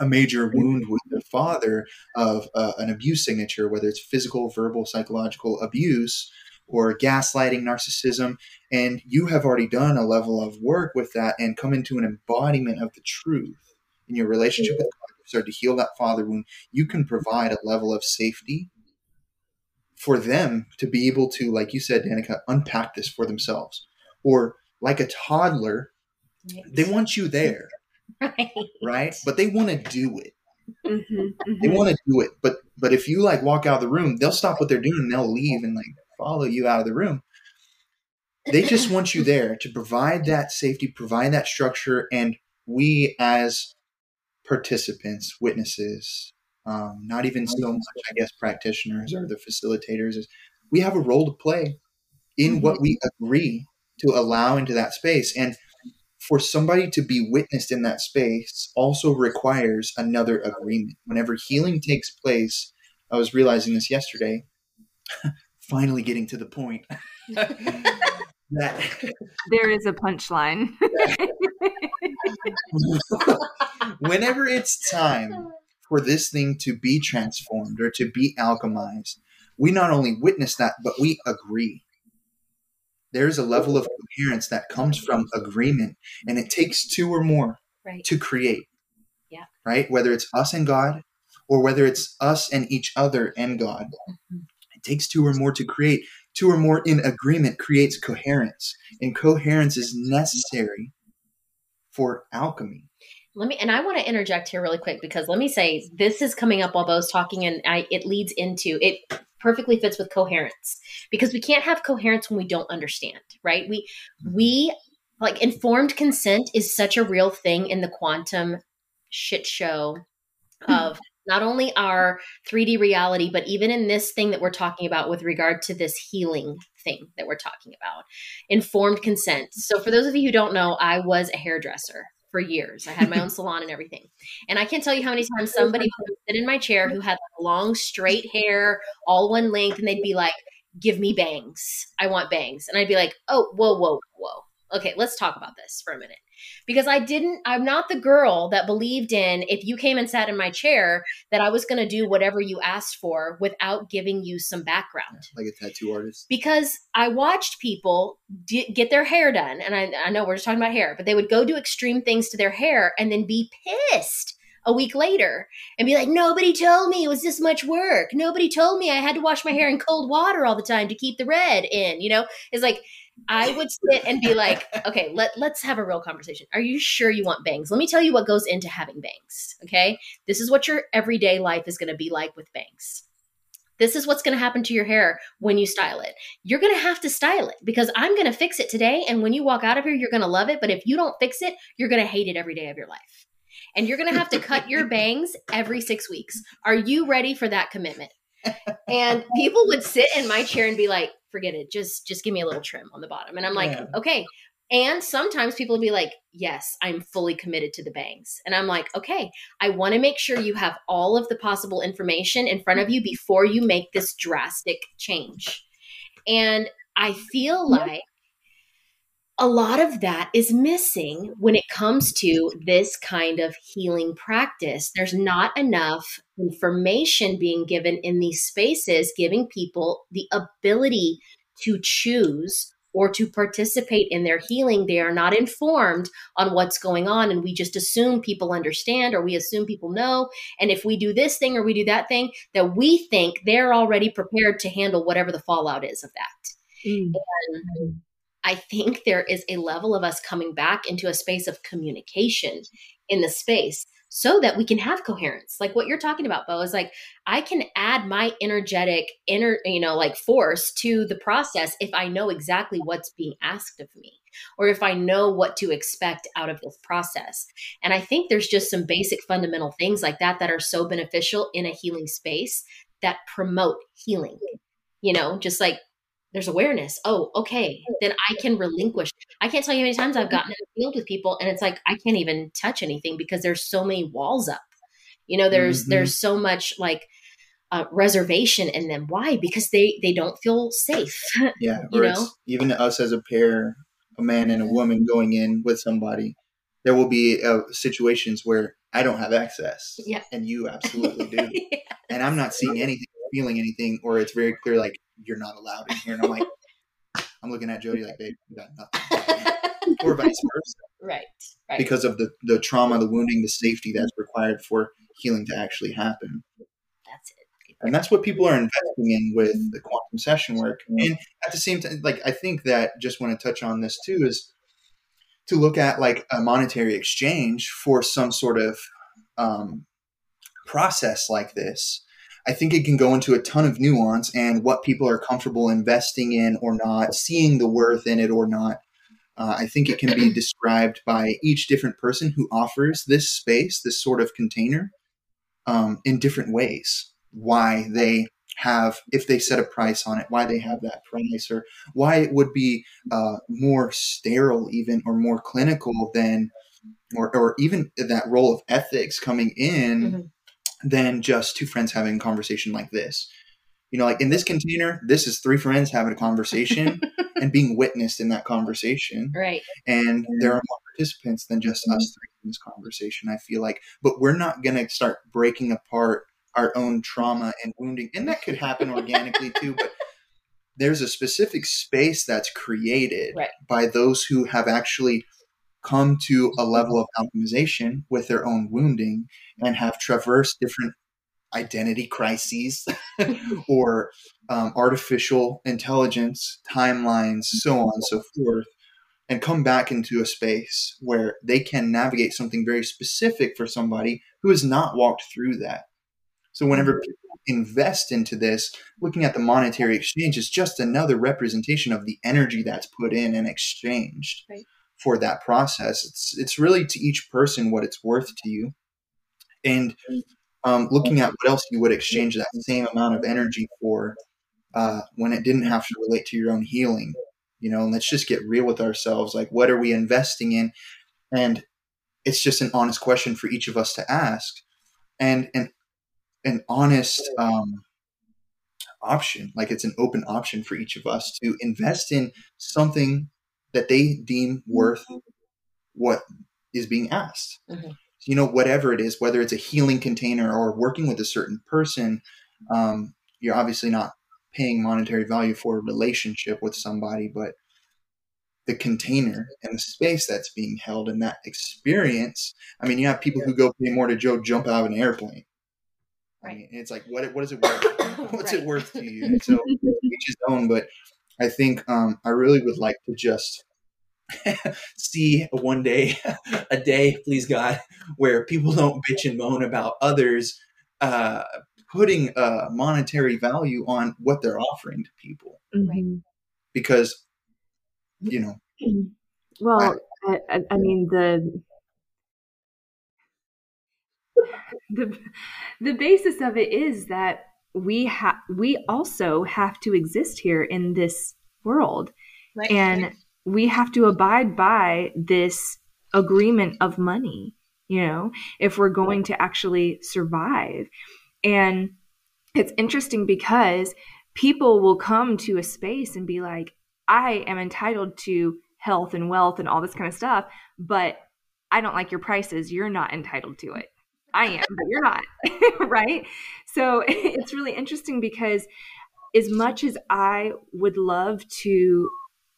a major wound with father of uh, an abuse signature, whether it's physical, verbal, psychological abuse, or gaslighting, narcissism, and you have already done a level of work with that and come into an embodiment of the truth in your relationship with God, start to heal that father wound, you can provide a level of safety for them to be able to, like you said, Danica, unpack this for themselves. Or like a toddler, they want you there. Right. Right. But they want to do it. Mm-hmm, mm-hmm. They want to do it. But but if you like walk out of the room, they'll stop what they're doing and they'll leave and like follow you out of the room. They just want you there to provide that safety, provide that structure, and we as participants, witnesses, um, not even so much, I guess, practitioners or the facilitators, is we have a role to play in mm-hmm. what we agree to allow into that space. And for somebody to be witnessed in that space also requires another agreement. Whenever healing takes place, I was realizing this yesterday, finally getting to the point. that there is a punchline. Whenever it's time for this thing to be transformed or to be alchemized, we not only witness that, but we agree. There's a level of coherence that comes from agreement, and it takes two or more right. to create. Yeah. Right? Whether it's us and God, or whether it's us and each other and God. Mm-hmm. It takes two or more to create two or more in agreement creates coherence, and coherence is necessary for alchemy. Let me, and I want to interject here really quick because let me say this is coming up while Bo's talking, and I, it leads into it perfectly fits with coherence because we can't have coherence when we don't understand, right? We mm-hmm. we like informed consent is such a real thing in the quantum shit show hmm. of not only our 3D reality, but even in this thing that we're talking about with regard to this healing thing that we're talking about, informed consent. So, for those of you who don't know, I was a hairdresser for years. I had my own salon and everything. And I can't tell you how many times somebody would sit in my chair who had long, straight hair, all one length, and they'd be like, Give me bangs. I want bangs. And I'd be like, Oh, whoa, whoa, whoa. Okay, let's talk about this for a minute because I didn't, I'm not the girl that believed in if you came and sat in my chair that I was going to do whatever you asked for without giving you some background. Like a tattoo artist. Because I watched people d- get their hair done. And I, I know we're just talking about hair, but they would go do extreme things to their hair and then be pissed a week later and be like, nobody told me it was this much work. Nobody told me I had to wash my hair in cold water all the time to keep the red in. You know, it's like I would sit and be like, okay, let, let's have a real conversation. Are you sure you want bangs? Let me tell you what goes into having bangs. Okay. This is what your everyday life is going to be like with bangs. This is what's going to happen to your hair when you style it. You're going to have to style it because I'm going to fix it today. And when you walk out of here, you're going to love it. But if you don't fix it, you're going to hate it every day of your life. And you're going to have to cut your bangs every six weeks. Are you ready for that commitment? And people would sit in my chair and be like, forget it. Just just give me a little trim on the bottom. And I'm like, yeah. okay. And sometimes people will be like, yes, I'm fully committed to the bangs. And I'm like, okay, I want to make sure you have all of the possible information in front of you before you make this drastic change. And I feel like a lot of that is missing when it comes to this kind of healing practice. There's not enough information being given in these spaces, giving people the ability to choose or to participate in their healing. They are not informed on what's going on. And we just assume people understand or we assume people know. And if we do this thing or we do that thing, that we think they're already prepared to handle whatever the fallout is of that. Mm. And I think there is a level of us coming back into a space of communication in the space so that we can have coherence. Like what you're talking about, Bo, is like I can add my energetic inner, you know, like force to the process if I know exactly what's being asked of me or if I know what to expect out of this process. And I think there's just some basic fundamental things like that that are so beneficial in a healing space that promote healing. You know, just like there's awareness. Oh, okay. Then I can relinquish. I can't tell you how many times I've gotten in the field with people and it's like I can't even touch anything because there's so many walls up. You know, there's mm-hmm. there's so much like uh, reservation in them. Why? Because they they don't feel safe. Yeah, You or know? it's even us as a pair, a man and a woman going in with somebody. There will be uh, situations where I don't have access, Yeah. and you absolutely do, and I'm not seeing anything, feeling anything, or it's very clear like you're not allowed in here, and I'm like, I'm looking at Jody like, babe, you got nothing, or vice versa, right. Right. because of the the trauma, the wounding, the safety that's required for healing to actually happen. That's it. and that's what people are investing in with the quantum session work and at the same time like i think that just want to touch on this too is to look at like a monetary exchange for some sort of um, process like this i think it can go into a ton of nuance and what people are comfortable investing in or not seeing the worth in it or not uh, i think it can be described by each different person who offers this space this sort of container um, in different ways why they have if they set a price on it why they have that price or why it would be uh, more sterile even or more clinical than or, or even that role of ethics coming in Mhm. Than just two friends having a conversation like this. You know like in this container this is three friends having a conversation and being witnessed in that conversation. Right. and there are more participants than just mm-hmm. us three in this conversation i feel like. But we're not going to start breaking apart our own trauma and wounding. And that could happen organically too but there's a specific space that's created Right. by those who have actually come to a level of alchemization with their own wounding and have traversed different identity crises or um, artificial intelligence timelines so on and so forth and come back into a space where they can navigate something very specific for somebody who has not walked through that. So whenever people invest into this looking at the monetary exchange is just another representation of the energy that's put in and exchanged. Right. For that process. It's it's really to each person what it's worth to you. And um, looking at what else you would exchange that same amount of energy for uh, when it didn't have to relate to your own healing you know and let's just get real with ourselves. Like what are we investing in? And it's just an honest question for each of us to ask. And an an honest um, option. Like it's an open option for each of us to invest in something that they deem worth what is being asked. Mhm. you know whatever it is whether it's a healing container or working with a certain person um, you're obviously not paying monetary value for a relationship with somebody but the container and the space that's being held in that experience i mean you have people who go pay more to joe jump out of an airplane. I mean, it's like what what is it worth? What's it worth to you? And so each his own but i think um, i really would like to just see one day a day please god where people don't bitch and moan about others uh, putting a monetary value on what they're offering to people Mhm. because you know Well, I, I, I mean the the the basis of it is that we have we also have to exist here in this world, Right. and we have to abide by this agreement of money. You know, if we're going to actually survive, and it's interesting because people will come to a space and be like, I am entitled to health and wealth and all this kind of stuff, but I don't like your prices. You're not entitled to it. I am, but you're not. right? So it's really interesting because as much as I would love to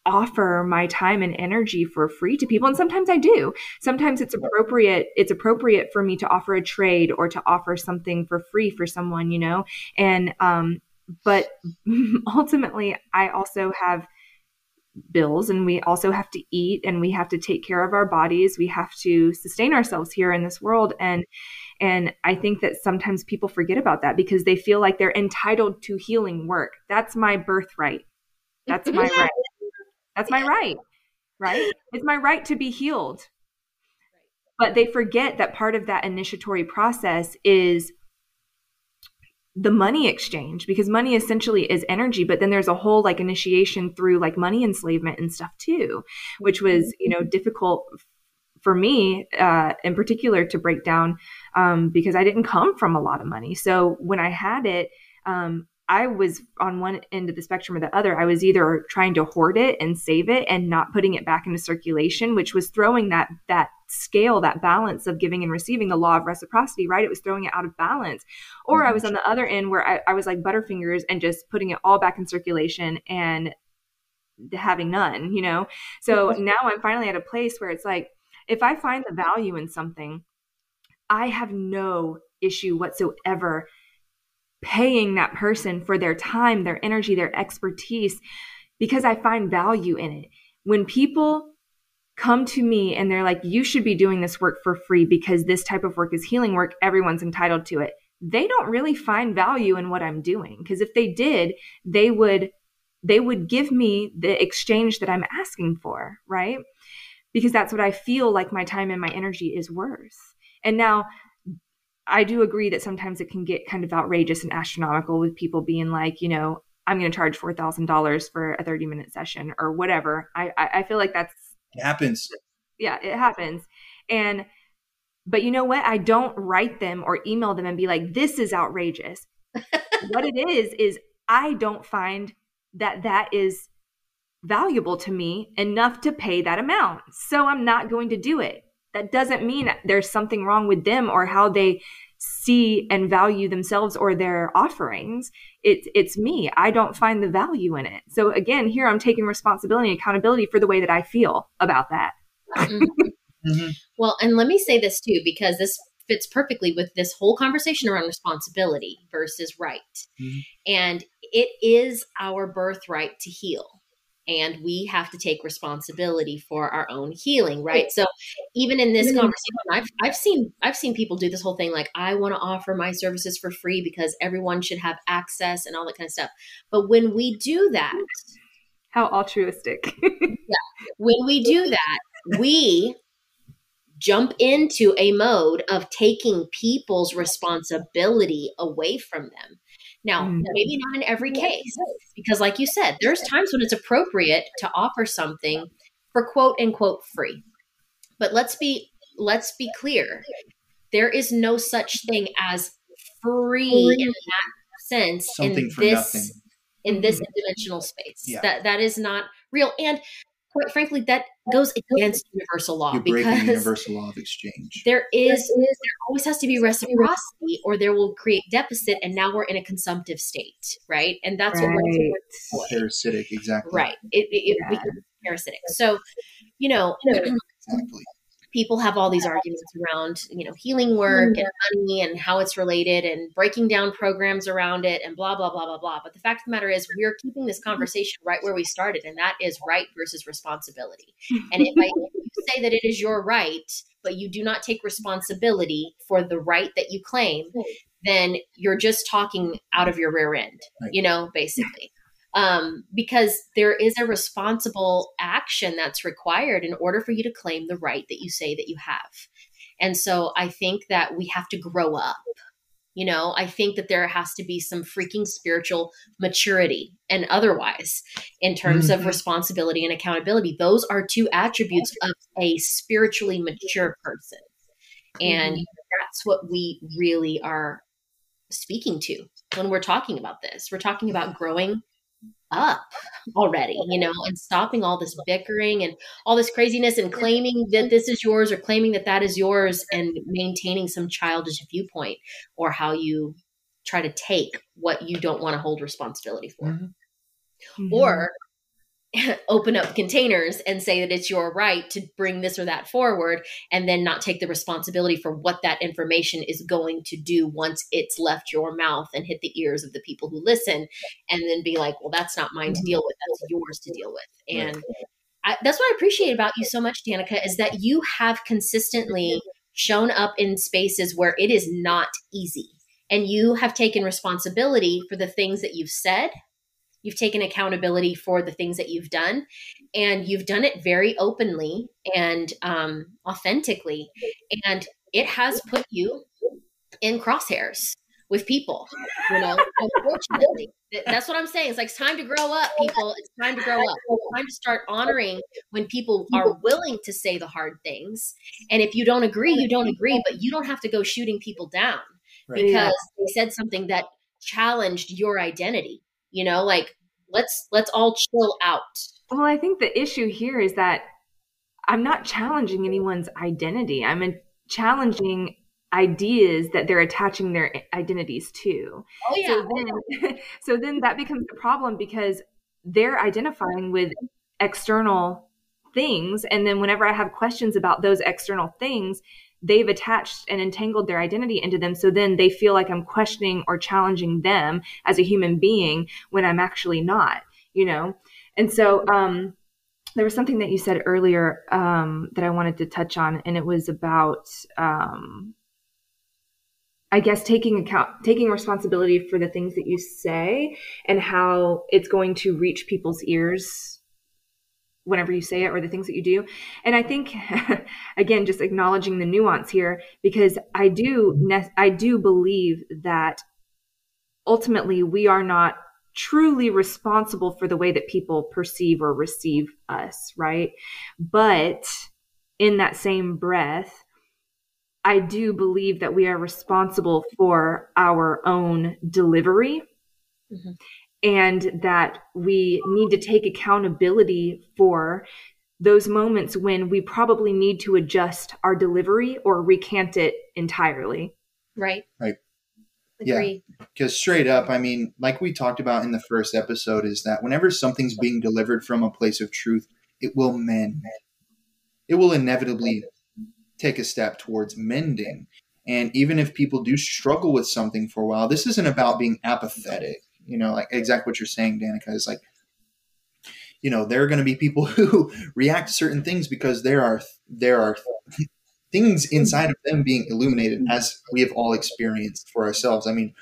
offer my time and energy for free to people and sometimes I do. Sometimes it's appropriate it's appropriate for me to offer a trade or to offer something for free for someone, you know. And um but ultimately I also have bills and we also have to eat and we have to take care of our bodies we have to sustain ourselves here in this world and and i think that sometimes people forget about that because they feel like they're entitled to healing work. That's my birthright. That's my right. That's my right right? It's my right to be healed. But they forget that part of that initiatory process is the money exchange because money essentially is energy but then there's a whole like initiation through like money enslavement and stuff too which was you know mm-hmm. difficult f- for me, uh, in particular, to break down um, because I didn't come from a lot of money. So when I had it, um, I was on one end of the spectrum or the other. I was either trying to hoard it and save it and not putting it back into circulation, which was throwing that that scale, that balance of giving and receiving, the law of reciprocity, right? It was throwing it out of balance. Or I was on the other end where I, I was like Butterfingers and just putting it all back in circulation and having none, you know? So now I'm finally at a place where it's like, if I find the value in something, I have no issue whatsoever paying that person for their time, their energy, their expertise, because I find value in it. When people come to me and they're like, you should be doing this work for free because this type of work is healing work, everyone's entitled to it. They don't really find value in what I'm doing because if they did, they would they would give me the exchange that I'm asking for, right? Because that's what I feel like my time and my energy is worth. And now I do agree that sometimes it can get kind of outrageous and astronomical with people being like, you know, I'm going to charge four thousand dollars for a 30 minute session or whatever. I I feel like that's it happens. Yeah, it happens. And but you know what? I don't write them or email them and be like, this is outrageous. what it is is I don't find that that is valuable to me enough to pay that amount. So I'm not going to do it that doesn't mean there's something wrong with them or how they see and value themselves or their offerings. It's it's me. I don't find the value in it. So again, here I'm taking responsibility and accountability for the way that I feel about that. Mm-hmm. mm-hmm. Well, and let me say this too, because this fits perfectly with this whole conversation around responsibility versus right. Mm-hmm. And it is our birthright to heal and we have to take responsibility for our own healing right? So even in this conversation I've, I've seen i've seen people do this whole thing like i want to offer my services for free because everyone should have access and all that kind of stuff. But when we do that how altruistic. Yeah. When we do that we jump into a mode of taking people's responsibility away from them now, mm-hmm. maybe not in every case, because like you said, there's times when it's appropriate to offer something for quote unquote free. But let's be let's be clear. There is no such thing as free in that sense something in this nothing. in this mm-hmm. dimensional space. Yeah. That that is not real. And quite frankly, that goes against universal law You're because the universal law of exchange. There is there always has to be reciprocity, or there will create deficit, and now we're in a consumptive state, right? And that's right. what we're doing. Parasitic, exactly. Right. It, it, yeah. it parasitic. So, you know, exactly people have all these arguments around you know healing work mm-hmm. and money and how it's related and breaking down programs around it and blah blah blah blah blah. But the fact of the matter is we're keeping this mm-hmm. conversation right where we started and that is right versus responsibility. And if, I, you say that it is your right but you do not take responsibility for the right that you claim then you're just talking out of your rear end right. you know basically um, because there is a responsible action that's required in order for you to claim the right that you say that you have. And so I think that we have to grow up. You know, I think that there has to be some freaking spiritual maturity and otherwise in terms mm-hmm. of responsibility and accountability. Those are two attributes of a spiritually mature person. And mm-hmm. that's what we really are speaking to when we're talking about this. We're talking about growing up already, you know, and stopping all this bickering and all this craziness and claiming that this is yours or claiming that that is yours and maintaining some childish viewpoint or how you try to take what you don't want to hold responsibility for. Mm-hmm. Or open up containers and say that it's your right to bring this or that forward and then not take the responsibility for what that information is going to do once it's left your mouth and hit the ears of the people who listen and then be like well that's not mine to mm-hmm. deal with that's yours to deal with. And I, that's what i appreciate about you so much danica is that you have consistently shown up in spaces where it is not easy and you have taken responsibility for the things that you've said You've taken accountability for the things that you've done, and you've done it very openly and um, authentically. And it has put you in crosshairs with people. You know, unfortunately, that's what I'm saying. It's like it's time to grow up, people. It's time to grow up. It's time to start honoring when people are willing to say the hard things. And if you don't agree, you don't agree, but you don't have to go shooting people down right. because they said something that challenged your identity. You know, like let's let's all chill out. Well, I think the issue here is that I'm not challenging anyone's identity. I'm challenging ideas that they're attaching their identities to. Oh yeah. So then, so then that becomes a problem because they're identifying with external things and then whenever I have questions about those external things, they've attached and entangled their identity into them so then they feel like I'm questioning or challenging them as a human being when I'm actually not, you know. And so um there was something that you said earlier um, that I wanted to touch on, and it was about um, I guess taking account taking responsibility for the things that you say and how it's going to reach people's ears whenever you say it or the things that you do. And I think again just acknowledging the nuance here because I do I do believe that ultimately we are not truly responsible for the way that people perceive or receive us, right? But in that same breath, I do believe that we are responsible for our own delivery mm-hmm. And that we need to take accountability for those moments when we probably need to adjust our delivery or recant it entirely. Right. Right. Agree. Yeah. Because straight up, I mean, like we talked about in the first episode, is that whenever something's being delivered from a place of truth, it will mend. It will inevitably take a step towards mending. And even if people do struggle with something for a while, this isn't about being apathetic. You know, like exactly what you're saying, Danica, is like, you know, there are going to be people who react to certain things because there are there are things inside of them being illuminated as we have all experienced for ourselves. I mean,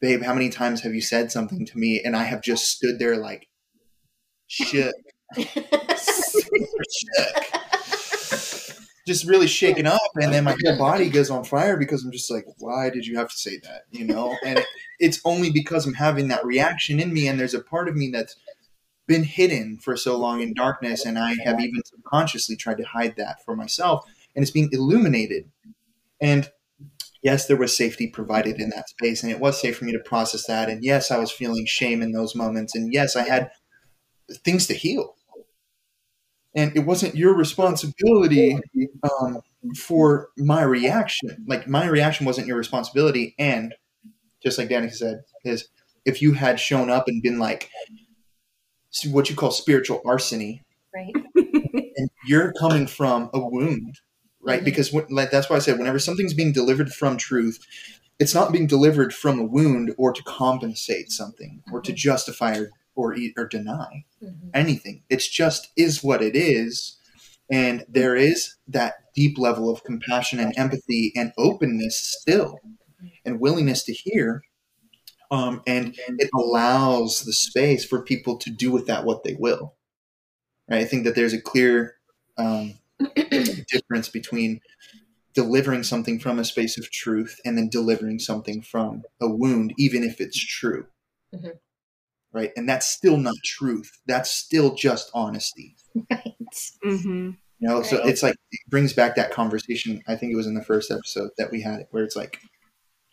babe, how many times have you said something to me and I have just stood there like shook, shook just really shaken up and then my whole body goes on fire because i'm just like why did you have to say that? You know? And it, it's only because i'm having that reaction in me and there's a part of me that's been hidden for so long in darkness and i have even subconsciously tried to hide that for myself and it's being illuminated. And yes there was safety provided in that space and it was safe for me to process that and yes i was feeling shame in those moments and yes i had things to heal and it wasn't your responsibility um, for my reaction. Like my reaction wasn't your responsibility. And just like Danny said, is if you had shown up and been like what you call spiritual arsony, right? and you're coming from a wound, right? Mm-hmm. Because like that's why I said whenever something's being delivered from truth, it's not being delivered from a wound or to compensate something or to mm-hmm. justify or or eat or deny mm-hmm. anything. It's just is what it is, and there is that deep level of compassion and empathy and openness still, and willingness to hear. Um, and it allows the space for people to do with that what they will. Right? I think that there's a clear um, difference between delivering something from a space of truth and then delivering something from a wound, even if it's true. Mm-hmm right? And that's still not truth. That's still just honesty. Right. Mm-hmm. You know, right. so it's like it brings back that conversation. I think it was in the first episode that we had it, where it's like,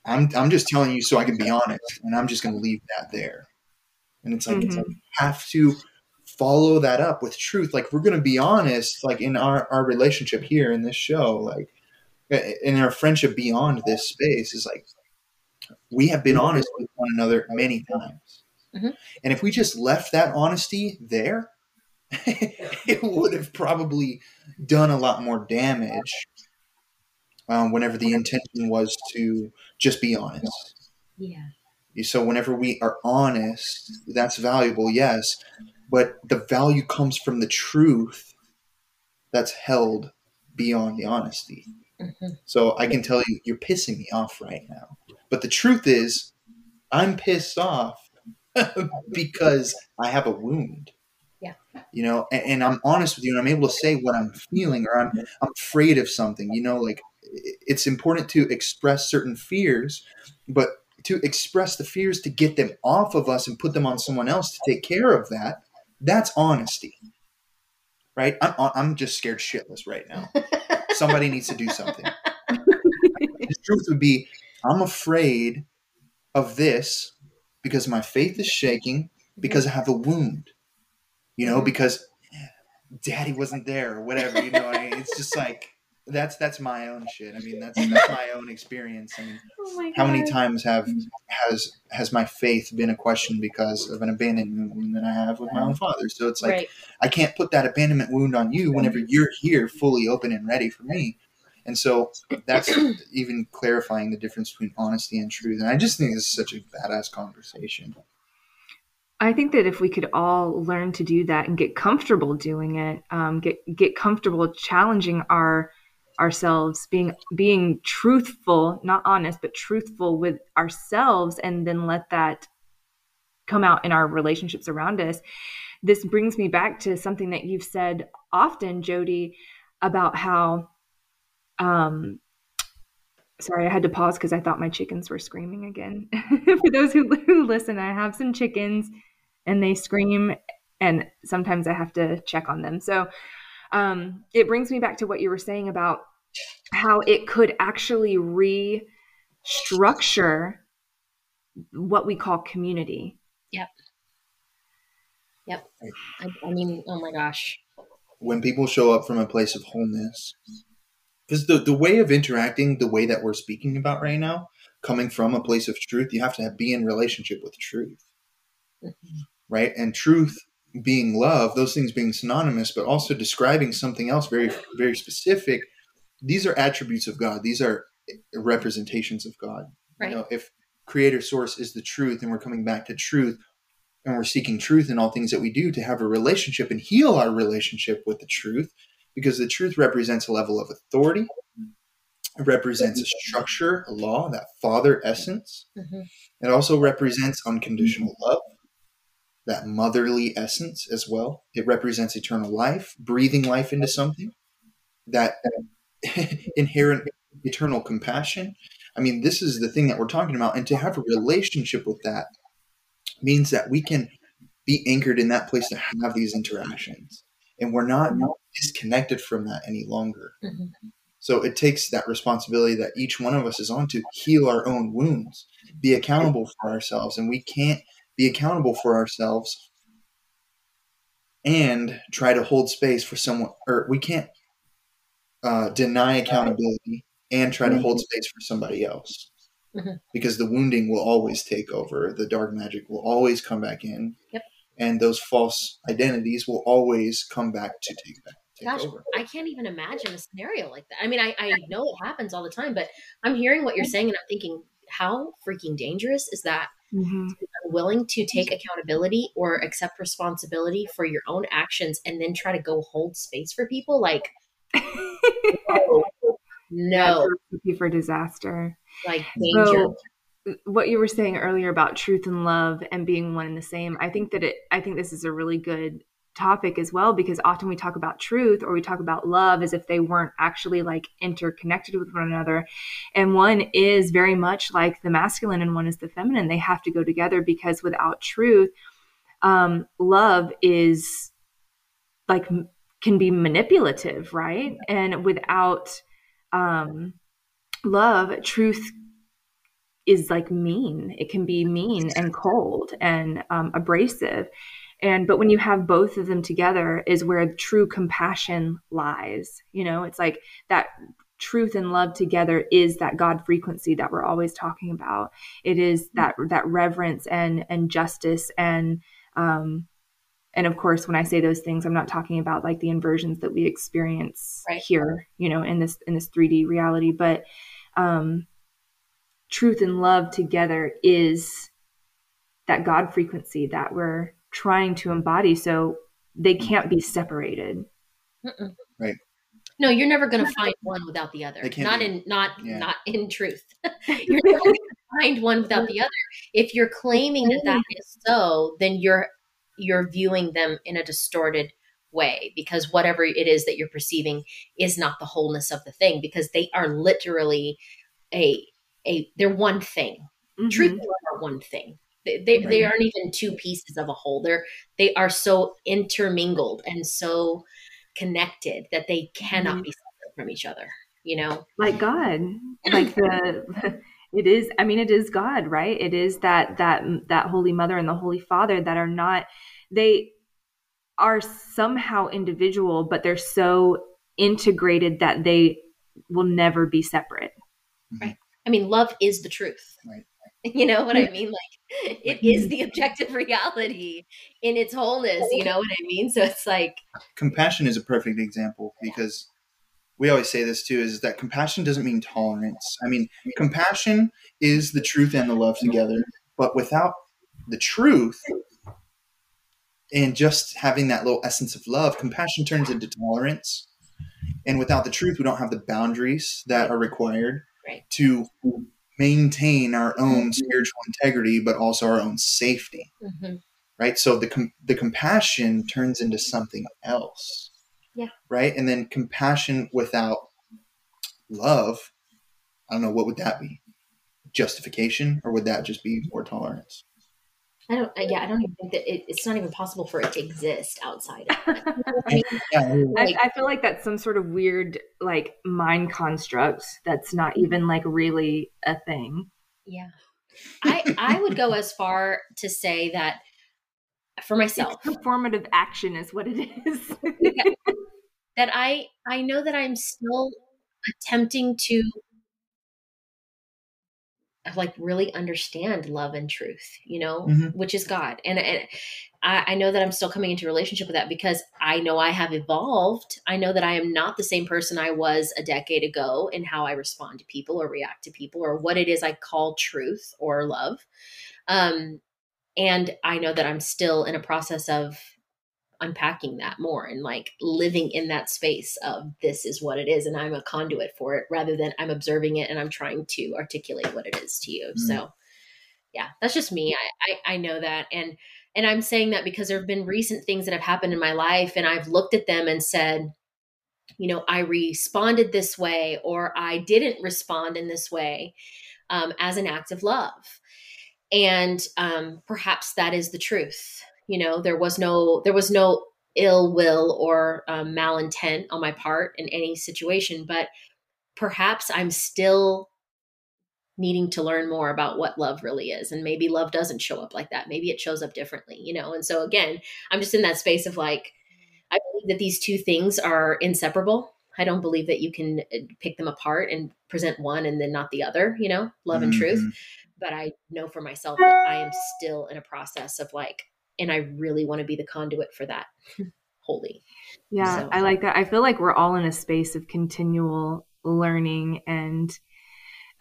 I'm I'm just telling you so I can be honest, and I'm just going to leave that there. And it's like, mm-hmm. it's like have to follow that up with truth. Like we're going to be honest, like in our our relationship here in this show, like in our friendship beyond this space is like we have been honest with one another many times Mm-hmm. And if we just left that honesty there, it would have probably done a lot more damage um, whenever the intention was to just be honest. Yeah. So whenever we are honest, that's valuable, yes, but the value comes from the truth that's held beyond the honesty. Mm-hmm. So I can tell you, you're pissing me off right now. But the truth is, I'm pissed off because I have a wound. Yeah. You know, and, and, I'm honest with you and I'm able to say what I'm feeling or I'm I'm afraid of something, you know, like it's important to express certain fears but to express the fears to get them off of us and put them on someone else to take care of that, that's honesty. Right? I'm, I'm just scared shitless right now. Somebody needs to do something. the truth would be I'm afraid of this because my faith is shaking because I have a wound. You know, mm-hmm. because daddy wasn't there or whatever, you know. I mean, it's just like that's that's my own shit. I mean, that's that's my own experience. I mean, Oh how many times have mm-hmm. has has my faith been a question because of an abandonment wound that I have with my own father? So it's like right. I can't put that abandonment wound on you whenever you're here fully open and ready for me. And so that's even clarifying the difference between honesty and truth. And I just think this is such a badass conversation. I think that if we could all learn to do that and get comfortable doing it, um, get get comfortable challenging our ourselves, being being truthful, not honest, but truthful with ourselves, and then let that come out in our relationships around us. This brings me back to something that you've said often, Jody, about how. Um, sorry, I had to pause because I thought my chickens were screaming again. For those who, who listen, I have some chickens and they scream and sometimes i have to check on them so um, it brings me back to what you were saying about how it could actually restructure what we call community Yep. Yep. I, I mean, oh my gosh. When people show up from a place of wholeness, because the, the way of interacting, the way that we're speaking about right now, coming from a place of truth, you have to have, be in relationship with truth. Mm-hmm. right? And truth being love, those things being synonymous, but also describing something else very, very specific. These are attributes of God. These are eh, representations of God. Right. You know, if creator source is the truth and we're coming back to truth and we're seeking truth in all things that we do to have a relationship and heal our relationship with the truth because the truth represents a level of authority. It represents a structure, a law, that father essence. Mhm. It also represents unconditional love that motherly essence as well. It represents eternal life, breathing life into something, that inherent eternal compassion. I mean, this is the thing that we're talking about. And to have a relationship with that means that we can be anchored in that place to have these interactions. And we're not disconnected from that any longer. Mhm. So it takes that responsibility that each one of us is on to heal our own wounds, be accountable for ourselves. And we can't be accountable for ourselves and try to hold space for someone, or we can't uh, deny accountability and try to hold space for somebody else. Mhm. Because the wounding will always take over, the dark magic will always come back in, Yep. And those false identities will always come back to take back. Take Gosh, over. I can't even imagine a scenario like that. I mean, I, I know it happens all the time, but I'm hearing what you're saying and I'm thinking, how freaking dangerous is that? Mhm. Willing to take accountability or accept responsibility for your own actions and then try to go hold space for people? Like, no, no, recipe for disaster like danger. So, what you were saying earlier about truth and love and being one and the same, I think that it, I think this is a really good topic as well because often we talk about truth or we talk about love as if they weren't actually like interconnected with one another. And one is very much like the masculine and one is the feminine. They have to go together because without truth, um, love is like can be manipulative, right? And without um, love, truth is like mean. It can be mean and cold and um, abrasive. And but when you have both of them together, is where true compassion lies. You know, it's like that truth and love together is that God frequency that we're always talking about. It is that that reverence and and justice and um, and of course when i say those things i'm not talking about like the inversions that we experience Right. here you know in this in this 3d reality but um truth and love together is that god frequency that we're trying to embody so they can't be separated Mm-mm. Right. No, you're never going to find one without the other. Can't Not be- in not Yeah. not in truth. you're never going to find one without the other. If you're claiming that that is so, then you're you're viewing them in a distorted way because whatever it is that you're perceiving is not the wholeness of the thing because they are literally a a they're one thing. mm-hmm. truth and love are one thing. They, they, right. they, aren't even two pieces of a whole. They're they are so intermingled and so connected that they cannot mm-hmm. be separate from each other. You know, like God, like the. It is. I mean, it is God, right? It is that that that Holy Mother and the Holy Father that are not. They are somehow individual, but they're so integrated that they will never be separate. Right. I mean, love is the truth. Right. You know what I mean? Like it mm-hmm. is the objective reality in its wholeness. You know what I mean? So it's like compassion is a perfect example because we always say this too is that compassion doesn't mean tolerance. I mean, compassion is the truth and the love together, but without the truth, and just having that little essence of love, compassion turns into tolerance. And without the truth, we don't have the boundaries that are required right. to maintain our own spiritual integrity, but also our own safety. Mm-hmm. Right. So the com- the compassion turns into something else. Yeah. Right. And then compassion without love, I don't know what would that be? Justification, or would that just be more tolerance? I don't. Yeah, I don't even think that it, it's not even possible for it to exist outside. Of I, I, feel like that's some sort of weird like mind construct that's not mm-hmm. even like really a thing. Yeah, I I would go as far to say that for myself, it's performative action is what it is. that I I know that I'm still attempting to like really understand love and truth, you know, mm-hmm. which is God. And, and I, I, know that I'm still coming into relationship with that because I know I have evolved. I know that I am not the same person I was a decade ago in how I respond to people or react to people or what it is I call truth or love. Um, and I know that I'm still in a process of unpacking that more and like living in that space of this is what it is and I'm a conduit for it rather than I'm observing it and I'm trying to articulate what it is to you. Mm. So yeah, that's just me. I, I I know that and and I'm saying that because there have been recent things that have happened in my life and I've looked at them and said, you know, I responded this way or I didn't respond in this way um, as an act of love. And um, perhaps that is the truth you know there was no there was no ill will or um, malintent on my part in any situation but perhaps i'm still needing to learn more about what love really is and maybe love doesn't show up like that. Maybe it shows up differently you know? And so again i'm just in that space of like i believe that these two things are inseparable. I don't believe that you can uh, pick them apart and present one and then not the other you know love and mm-hmm. truth but i know for myself that i am still in a process of like and I really want to be the conduit for that wholly. Yeah, so. I like that. I feel like we're all in a space of continual learning and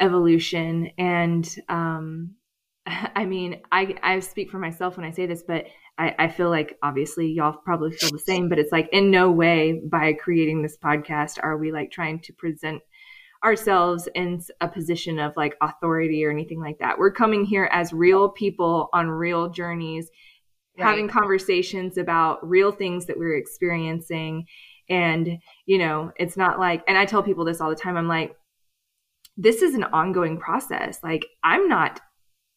evolution and um I mean, I I speak for myself when I say this, but I, I feel like obviously y'all probably feel the same, but it's like in no way by creating this podcast are we like trying to present ourselves in a position of like authority or anything like that. We're coming here as real people on real journeys right. having conversations about real things that we're experiencing. And, you know, it's not like, and I tell people this all the time I'm like, this is an ongoing process. Like, I'm not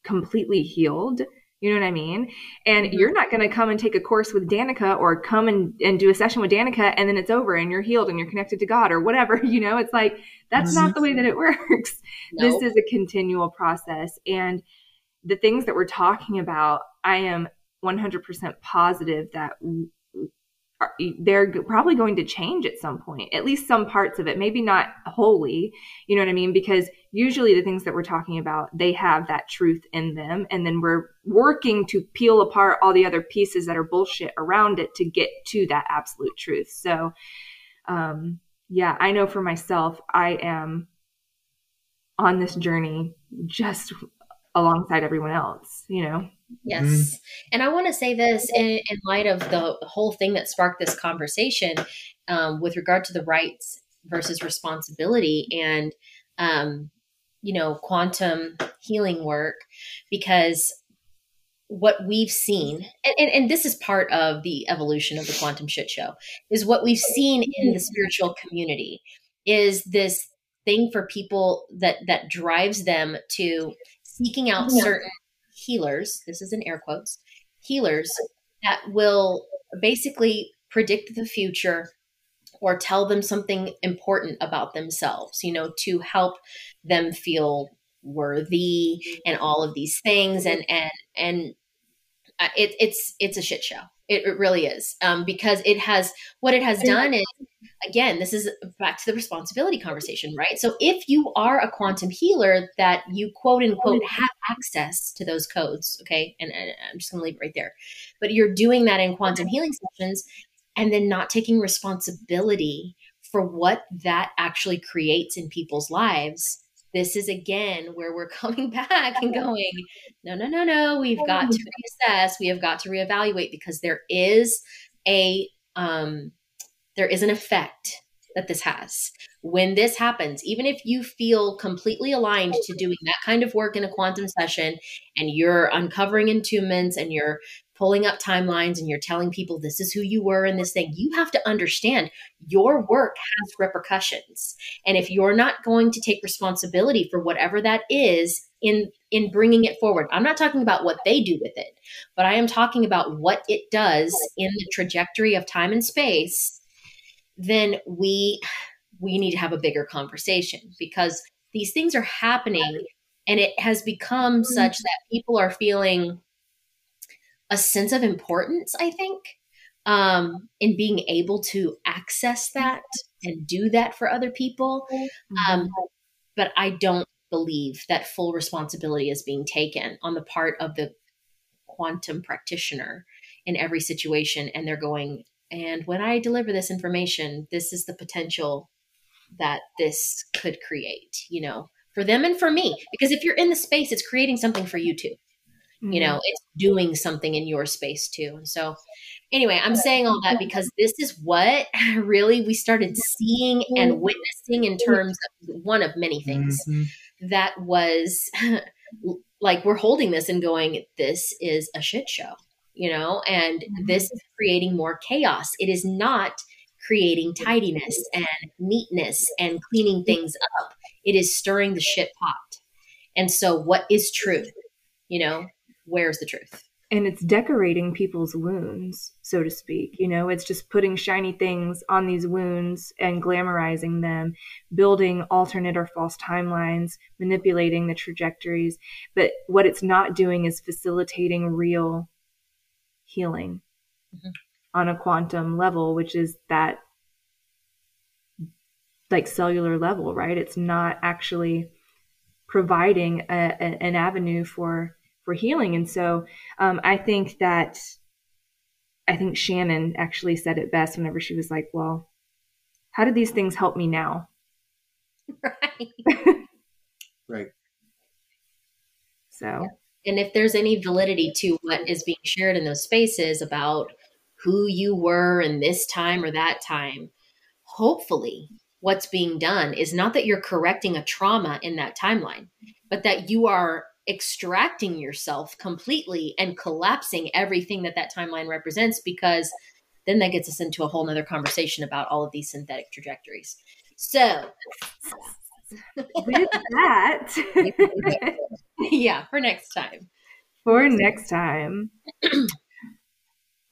completely healed. You know what I mean? And mm-hmm. you're not going to come and take a course with Danica or come and, and do a session with Danica and then it's over and you're healed and you're connected to God or whatever. You know, it's like, that's mm-hmm. not the way that it works. This is a continual process. And the things that we're talking about, I am 100% positive that they're probably going to change at some point, at least some parts of it, maybe not wholly, you know what I mean? Because usually the things that we're talking about, they have that truth in them. And then we're working to peel apart all the other pieces that are bullshit around it to get to that absolute truth. So, um, yeah, I know for myself, I am on this journey just alongside everyone else, you know? Yes. Mm-hmm. And I want to say this in, in, light of the whole thing that sparked this conversation um, with regard to the rights versus responsibility and, um, you know, quantum healing work, because what we've seen, and, and, and this is part of the evolution of the quantum shit show, is what we've seen in the spiritual community is this thing for people that that drives them to seeking out certain healers. This is in air quotes healers that will basically predict the future or tell them something important about themselves, you know, to help them feel worthy and all of these things. And and and uh, it, it's it's a shit show. It, it really is um, because it has what it has done is again this is back to the responsibility conversation right? So if you are a quantum healer that you quote unquote have access to those codes okay? And, and i'm just going to leave it right there. But you're doing that in quantum healing sessions and then not taking responsibility for what that actually creates in people's lives. This is again where we're coming back and going, no, no, no, no, we've got to reassess, we have got to reevaluate because there is a um there is an effect that this has. When this happens, even if you feel completely aligned to doing that kind of work in a quantum session and you're uncovering entombments and you're pulling up timelines and you're telling people this is who you were in this thing, you have to understand your work has repercussions. And if you're not going to take responsibility for whatever that is in in bringing it forward. I'm not talking about what they do with it, but I am talking about what it does in the trajectory of time and space. Then we we need to have a bigger conversation because these things are happening and it has become such that people are feeling a sense of importance, I think, um, in being able to access that and do that for other people. Um, but I don't believe that full responsibility is being taken on the part of the quantum practitioner in every situation. And they're going, and when I deliver this information, this is the potential that this could create, you know, for them and for me. Because if you're in the space, it's creating something for you too mm-hmm. you know it's doing something in your space too and so anyway i'm saying all that because this is what really we started seeing and witnessing in terms of one of many things mm-hmm. that was like we're holding this and going this is a shit show you know and mm-hmm. this is creating more chaos it is not creating tidiness and neatness and cleaning things up it is stirring the shit pot and so what is truth you know where's the truth? And it's decorating people's wounds, so to speak. You know, it's just putting shiny things on these wounds and glamorizing them, building alternate or false timelines, manipulating the trajectories. But what it's not doing is facilitating real healing mm-hmm. on a quantum level, which is that like cellular level, right? It's not actually providing a, a, an avenue for for healing. And so um, I think that I think Shannon actually said it best whenever she was like, "Well, how did these things help me now?" Right. right. So, and if there's any validity to what is being shared in those spaces about who you were in this time or that time, hopefully what's being done is not that you're correcting a trauma in that timeline, but that you are extracting yourself completely and collapsing everything that that timeline represents because then that gets us into a whole nother conversation about all of these synthetic trajectories. So with that yeah for next time. For next time.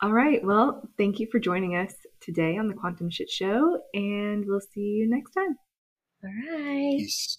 All right well thank you for joining us today on the quantum shit show and we'll see you next time. All right. Peace.